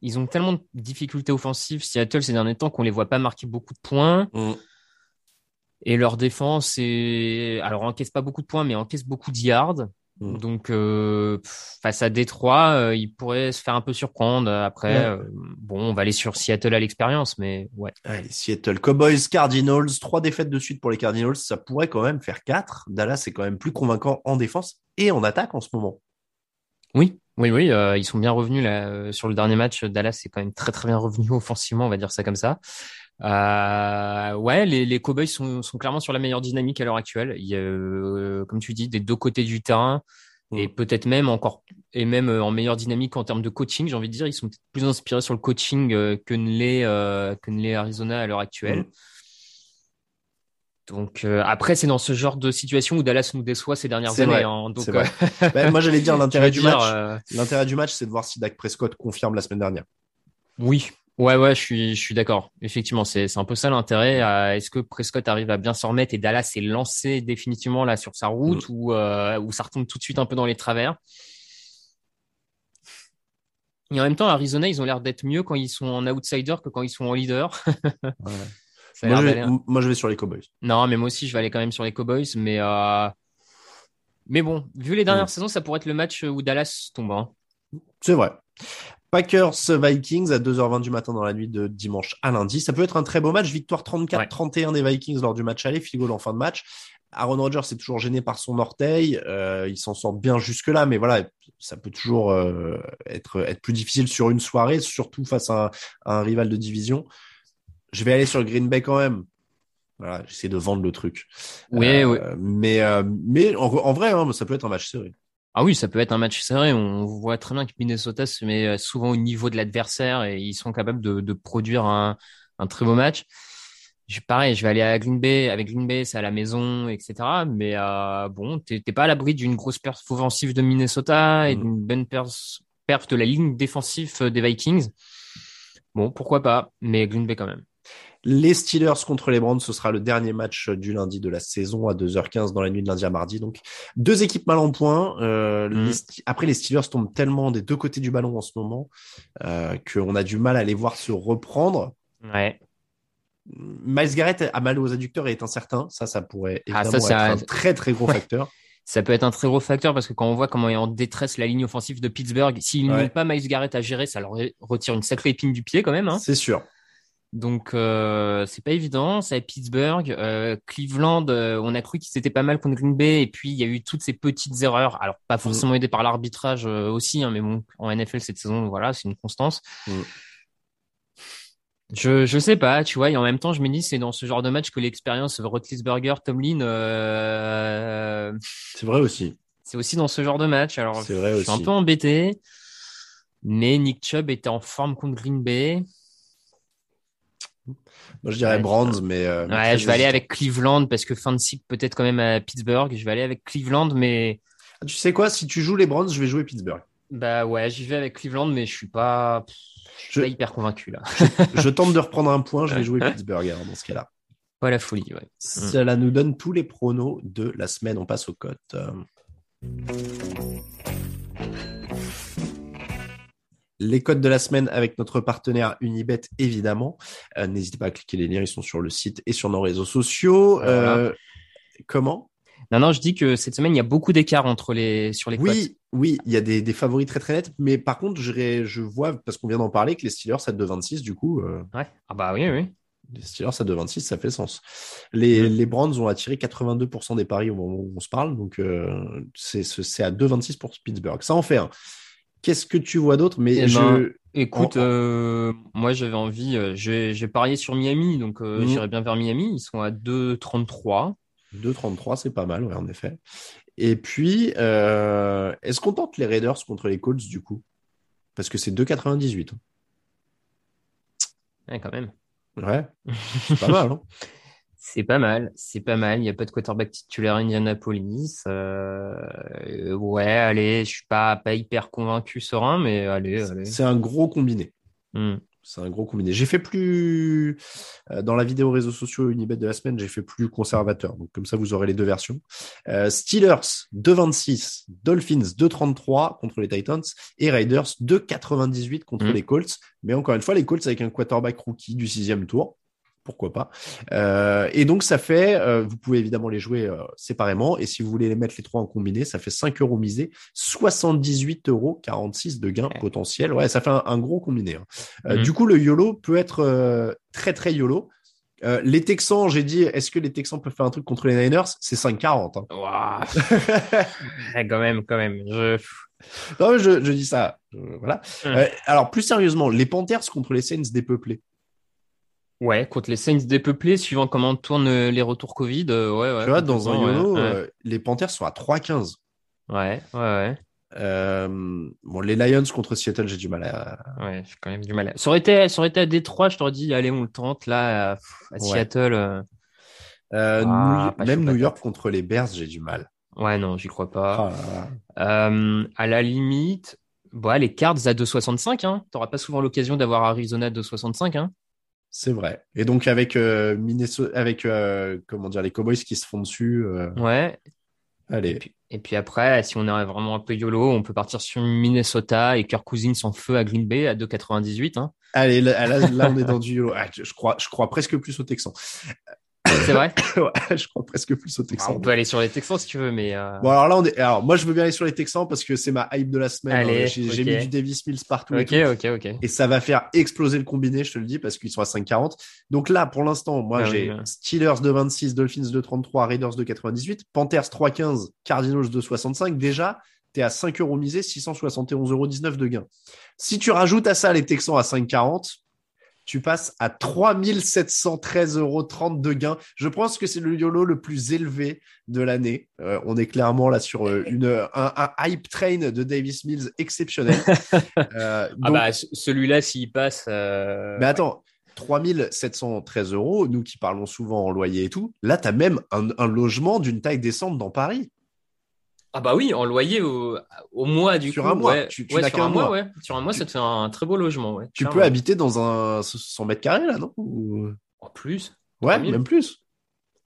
ils ont tellement de difficultés offensives, Seattle, ces derniers temps, qu'on les voit pas marquer beaucoup de points. Mm. Et leur défense, est... alors encaisse pas beaucoup de points, mais encaisse beaucoup de yards. Mm. Donc, euh, face à Détroit, euh, il pourrait se faire un peu surprendre. Après, euh, bon, on va aller sur Seattle à l'expérience, mais ouais. Allez, Seattle, Cowboys, Cardinals, trois défaites de suite pour les Cardinals, ça pourrait quand même faire quatre. Dallas est quand même plus convaincant en défense et en attaque en ce moment. Oui, oui, oui, ils sont bien revenus là sur le dernier match. Dallas est quand même très très bien revenu offensivement, on va dire ça comme ça. Euh, ouais, les, les Cowboys sont, sont, clairement sur la meilleure dynamique à l'heure actuelle. Il y a, euh, comme tu dis, des deux côtés du terrain mm. et peut-être même encore et même euh, en meilleure dynamique en termes de coaching. J'ai envie de dire, ils sont plus inspirés sur le coaching euh, que ne l'est euh, que ne l'est Arizona à l'heure actuelle. Mm. Donc après, c'est dans ce genre de situation où Dallas nous déçoit ces dernières années. Hein, donc, ben, moi, j'allais dire l'intérêt du match. L'intérêt du match, c'est de voir si Dak Prescott confirme la semaine dernière. Oui, Ouais, ouais, je suis, je suis d'accord. Effectivement, c'est, c'est un peu ça l'intérêt. Euh, est-ce que Prescott arrive à bien s'en remettre et Dallas est lancé définitivement là sur sa route mm. ou, euh, ou ça retombe tout de suite un peu dans les travers? Et en même temps, Arizona, ils ont l'air d'être mieux quand ils sont en outsider que quand ils sont en leader. A Moi je, vais, moi, je vais sur les Cowboys. Non, mais moi aussi, je vais aller quand même sur les Cowboys. Mais, euh, mais bon, vu les dernières saisons, ça pourrait être le match où Dallas tombe. hein. C'est vrai. Packers Vikings à 2h20 du matin dans la nuit de dimanche à lundi. Ça peut être un très beau match. Victoire 34-31 des Vikings lors du match aller. Field goal en fin de match. Aaron Rodgers est toujours gêné par son orteil. Euh, il s'en sort bien jusque-là, mais voilà, ça peut toujours euh, être, être plus difficile sur une soirée, surtout face à un, à un rival de division. Je vais aller sur Green Bay quand même. Voilà, j'essaie de vendre le truc. Oui, Euh, oui. Mais, euh, mais en, en vrai, hein, ça peut être un match serré. Ah oui, ça peut être un match serré. On voit très bien que Minnesota se met euh, souvent au niveau de l'adversaire et ils sont capables de, de produire un, un très beau match. Je, pareil, je vais aller à Green Bay. Avec Green Bay, c'est à la maison, etc. Mais euh, bon, t'es pas à l'abri d'une grosse perf offensive de Minnesota et Mm. d'une bonne perf, perf de la ligne défensive euh, des Vikings. Bon, pourquoi pas, mais Green Bay quand même. Les Steelers contre les Browns, ce sera le dernier match du lundi de la saison à 2h15 dans la nuit de lundi à mardi. Donc, deux équipes mal en point. Euh, les Sti- après, les Steelers tombent tellement des deux côtés du ballon en ce moment euh, qu'on a du mal à les voir se reprendre. Ouais. Miles Garrett a mal aux adducteurs et est incertain. Ça, ça pourrait Ah, ça, être un- un très très gros Ouais. facteur. Ça peut être un très gros facteur parce que quand on voit comment est en détresse la ligne offensive de Pittsburgh, s'ils Ouais. n'ont pas Miles Garrett à gérer, ça leur retire une sacrée épine du pied quand même. Hein. C'est sûr. Donc euh, c'est pas évident. C'est à Pittsburgh, Euh, Cleveland. euh, on a cru qu'ils étaient pas mal contre Green Bay et puis il y a eu toutes ces petites erreurs. Alors pas forcément aidé par l'arbitrage aussi, hein, mais bon en NFL cette saison, voilà, c'est une constance. Mm. Je je sais pas, tu vois. Et en même temps, je me dis c'est dans ce genre de match que l'expérience Roethlisberger, Tomlin, C'est vrai aussi. c'est aussi dans ce genre de match. Alors C'est vrai je suis un peu embêté. Mais Nick Chubb était en forme contre Green Bay. Moi, je dirais Ouais, Browns, mais. euh, Ouais, je vais aller avec Cleveland parce que fin de cycle peut-être quand même à Pittsburgh. Je vais aller avec Cleveland, mais Ah, Tu sais quoi Si tu joues les Browns, je vais jouer Pittsburgh. bah ouais, j'y vais avec Cleveland, mais je suis pas, je suis Je- pas hyper convaincu là. je tente de reprendre un point, je vais jouer Pittsburgh alors, dans ce cas-là. Pas la folie, ouais. Cela nous donne tous les pronos de la semaine. On passe aux cotes. Les codes de la semaine avec notre partenaire Unibet, évidemment. Euh, N'hésitez pas à cliquer les liens, ils sont sur le site et sur nos réseaux sociaux. Voilà. Euh, comment? Non, non, je dis que cette semaine il y a beaucoup d'écart entre les sur les cotes. Oui, oui, il y a des, des favoris très très nets, mais par contre, je, je vois, parce qu'on vient d'en parler, que les Steelers à 2,26, du coup, euh, Ouais. Ah bah oui, oui. les Steelers à 2,26, ça fait sens. Les, les Browns ont attiré 82% des paris au moment où on se parle, donc euh, c'est à 2,26 pour Pittsburgh. Ça en fait un. Qu'est-ce que tu vois d'autre? Mais Eh je. ben, Écoute, euh, moi j'avais envie, euh, j'ai parié sur Miami, donc euh, Mhm. j'irai bien vers Miami. Ils sont à 2,33. 2,33, c'est pas mal, ouais, en effet. Et puis, euh, est-ce qu'on tente les Raiders contre les Colts, du coup? Parce que c'est 2,98. Ouais, quand même. Ouais, c'est pas mal. Hein C'est pas mal, c'est pas mal. Il n'y a pas de quarterback titulaire à Indianapolis. Euh, ouais, allez, je suis pas, pas hyper convaincu serein, mais allez, allez. c'est un gros combiné. Hmm. C'est un gros combiné. J'ai fait plus euh, dans la vidéo réseaux sociaux Unibet de la semaine, j'ai fait plus conservateur. Donc comme ça, vous aurez les deux versions. Euh, Steelers 2,26, Dolphins 2,33 contre les Titans et Raiders 2,98 contre Mm. les Colts. Mais encore une fois, les Colts avec un quarterback rookie du sixième tour. Pourquoi pas Euh, Et donc ça fait, euh, vous pouvez évidemment les jouer euh, séparément. Et si vous voulez les mettre les trois en combiné, ça fait 5 euros misés, 78 euros 46 de gains Ouais. potentiels. Ouais, ça fait un, un gros combiné. hein. Mhm. Du coup, le YOLO peut être très très YOLO. Euh, les Texans, j'ai dit, est-ce que les Texans peuvent faire un truc contre les Niners? C'est 5,40. Hein. Quand même, quand même. Je... non, je, je dis ça. euh, voilà. Euh, alors, plus sérieusement, les Panthers contre les Saints dépeuplés. Ouais, contre les Saints dépeuplés, suivant comment tournent euh, les retours Covid, euh, ouais, ouais. tu vois, dans un YOLO, ouais, euh, les Panthers sont à 3,15. ouais, ouais, ouais. Euh, bon, les Lions contre Seattle, j'ai du mal à. Ouais, j'ai quand même du mal. à- Ça aurait été, ça aurait été à Détroit, je t'aurais dit, allez, on le tente. Là, à. Seattle, Ah, New- même New. York contre les Bears, j'ai du mal. ouais, non, j'y crois pas. Ah à la limite, bah, les Cards à 2,65, hein. T'auras pas souvent l'occasion d'avoir Arizona à 2,65, hein. C'est vrai. Et donc avec euh, Minnesota, avec euh, comment dire les Cowboys qui se font dessus. euh, Ouais. Allez. Et puis, et puis après, si on est vraiment un peu YOLO, on peut partir sur Minnesota et Kirk Cousins en feu à Green Bay à 2,98. Hein. Allez, là, là, là, on est dans du YOLO. Ah, je, je crois, je crois presque plus aux Texans. C'est vrai Ouais, je crois presque plus aux Texans. On peut aller sur les Texans si tu veux, mais euh, Bon, alors là, on est. Alors, moi, je veux bien aller sur les Texans parce que c'est ma hype de la semaine. Allez, hein. J'ai mis du Davis Mills partout. et ok, tout. ok, ok. Et ça va faire exploser le combiné, je te le dis, parce qu'ils sont à 5,40. Donc là, pour l'instant, moi, Ah oui, j'ai ouais. Steelers de 26, Dolphins de 33, Raiders de 98, Panthers 3,15, Cardinals de 65. Déjà, t'es à 5 euros misés, 671,19 euros de gain. Si tu rajoutes à ça les Texans à 5,40, tu passes à 3713,30 euros de gain. Je pense que c'est le YOLO le plus élevé de l'année. Euh, on est clairement là sur euh, une, un, un hype train de Davis Mills exceptionnel. Euh, Ah bah, ce- celui-là, s'il passe. mais attends, 3713 euros, nous qui parlons souvent en loyer et tout, là, tu as même un, un logement d'une taille décente dans Paris. Ah bah oui, en loyer au, au mois du Sur coup. un mois. ouais. Tu- tu Ouais, n'as sur un mois, mois. ouais. Sur un mois, Tu- ça te fait un très beau logement, ouais. Tu peux habiter dans un 100 mètres carrés, là, non? Ou- En plus. Ouais, 3000. même plus.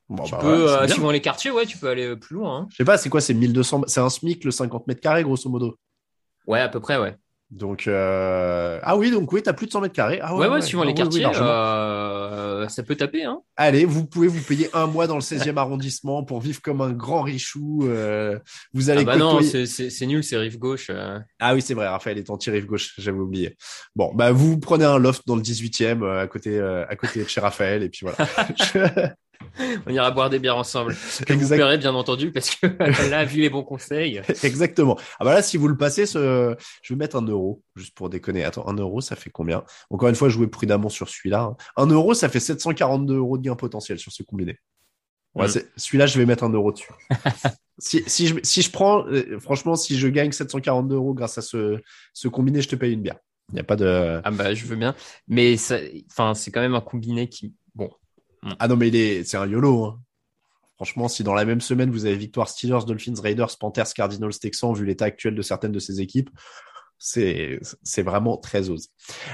Bon, Tu bah peux, euh, suivant les quartiers, ouais, tu peux aller euh, plus loin. hein. Je sais pas, c'est quoi C'est 1200 C'est un SMIC, le 50 mètres carrés, grosso modo? Ouais, à peu près, ouais. Donc, euh... ah oui, donc oui, t'as plus de 100 mètres carrés. Ah Ouais, ouais, suivant Ah les oui, quartiers, euh, ça peut taper, hein. Allez, vous pouvez vous payer un mois dans le 16e arrondissement pour vivre comme un grand richou. euh, Vous allez Ah bah non, côtoyer- c'est- c'est c'est nul, c'est rive gauche. euh. Ah oui, c'est vrai, Raphaël est anti-rive gauche, j'avais oublié. Bon, bah vous prenez un loft dans le 18e euh, à côté euh, à côté de chez Raphaël et puis voilà. On ira boire des bières ensemble. Que vous paierez, bien entendu, parce que là, vu les bons conseils. Exactement. Ah bah là, si vous le passez, ce... je vais mettre un euro, juste pour déconner. Attends, un euro, ça fait combien? Encore une fois, jouez prudemment sur celui-là. hein. Un euro, ça fait 742 euros de gain potentiel sur ce combiné. Ouais, Mm. celui-là, je vais mettre un euro dessus. si, si, je, si je prends, euh, franchement, si je gagne 742 euros grâce à ce, ce combiné, je te paye une bière. Il n'y a pas de... Ah bah, je veux bien. Mais enfin, c'est quand même un combiné qui, bon. Ah non, mais c'est un YOLO. hein. Franchement, si dans la même semaine, vous avez victoire Steelers, Dolphins, Raiders, Panthers, Cardinals, Texans, vu l'état actuel de certaines de ces équipes, c'est, vraiment très osé.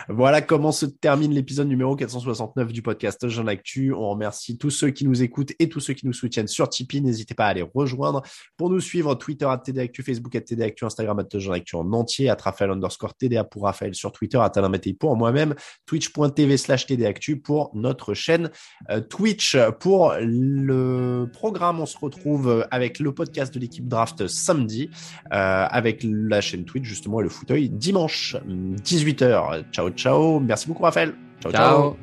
Voilà comment se termine l'épisode numéro 469 du podcast Jean Actu. On remercie tous ceux qui nous écoutent et tous ceux qui nous soutiennent sur Tipeee. N'hésitez pas à les rejoindre pour nous suivre Twitter à TDActu, Facebook à TDActu, Instagram à Jean Actu en entier, à Raphaël underscore TDA pour Raphaël sur Twitter, à Talin pour moi-même, twitch.tv slash TDActu pour notre chaîne euh, Twitch. Pour le programme, on se retrouve avec le podcast de l'équipe draft samedi, euh, avec la chaîne Twitch justement et le fauteuil dimanche 18h. Ciao ciao. Merci beaucoup Raphaël. Ciao ciao. Ciao.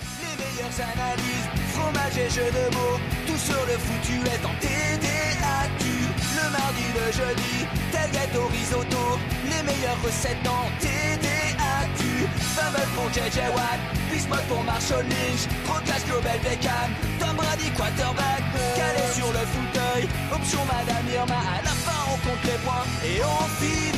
Les meilleures analyses, fromage et jeux de mots, tout sur le foutu est en TDAQ. Le mardi, le jeudi, tel gâteau risotto, les meilleures recettes en TDAQ. Fumble pour JJ Watt, Bismuth pour Marshall Lynch, trop classe Global Beckham, Tom Brady quarterback, calé sur le fauteuil, option Madame Irma, à la fin on compte les points et on finit.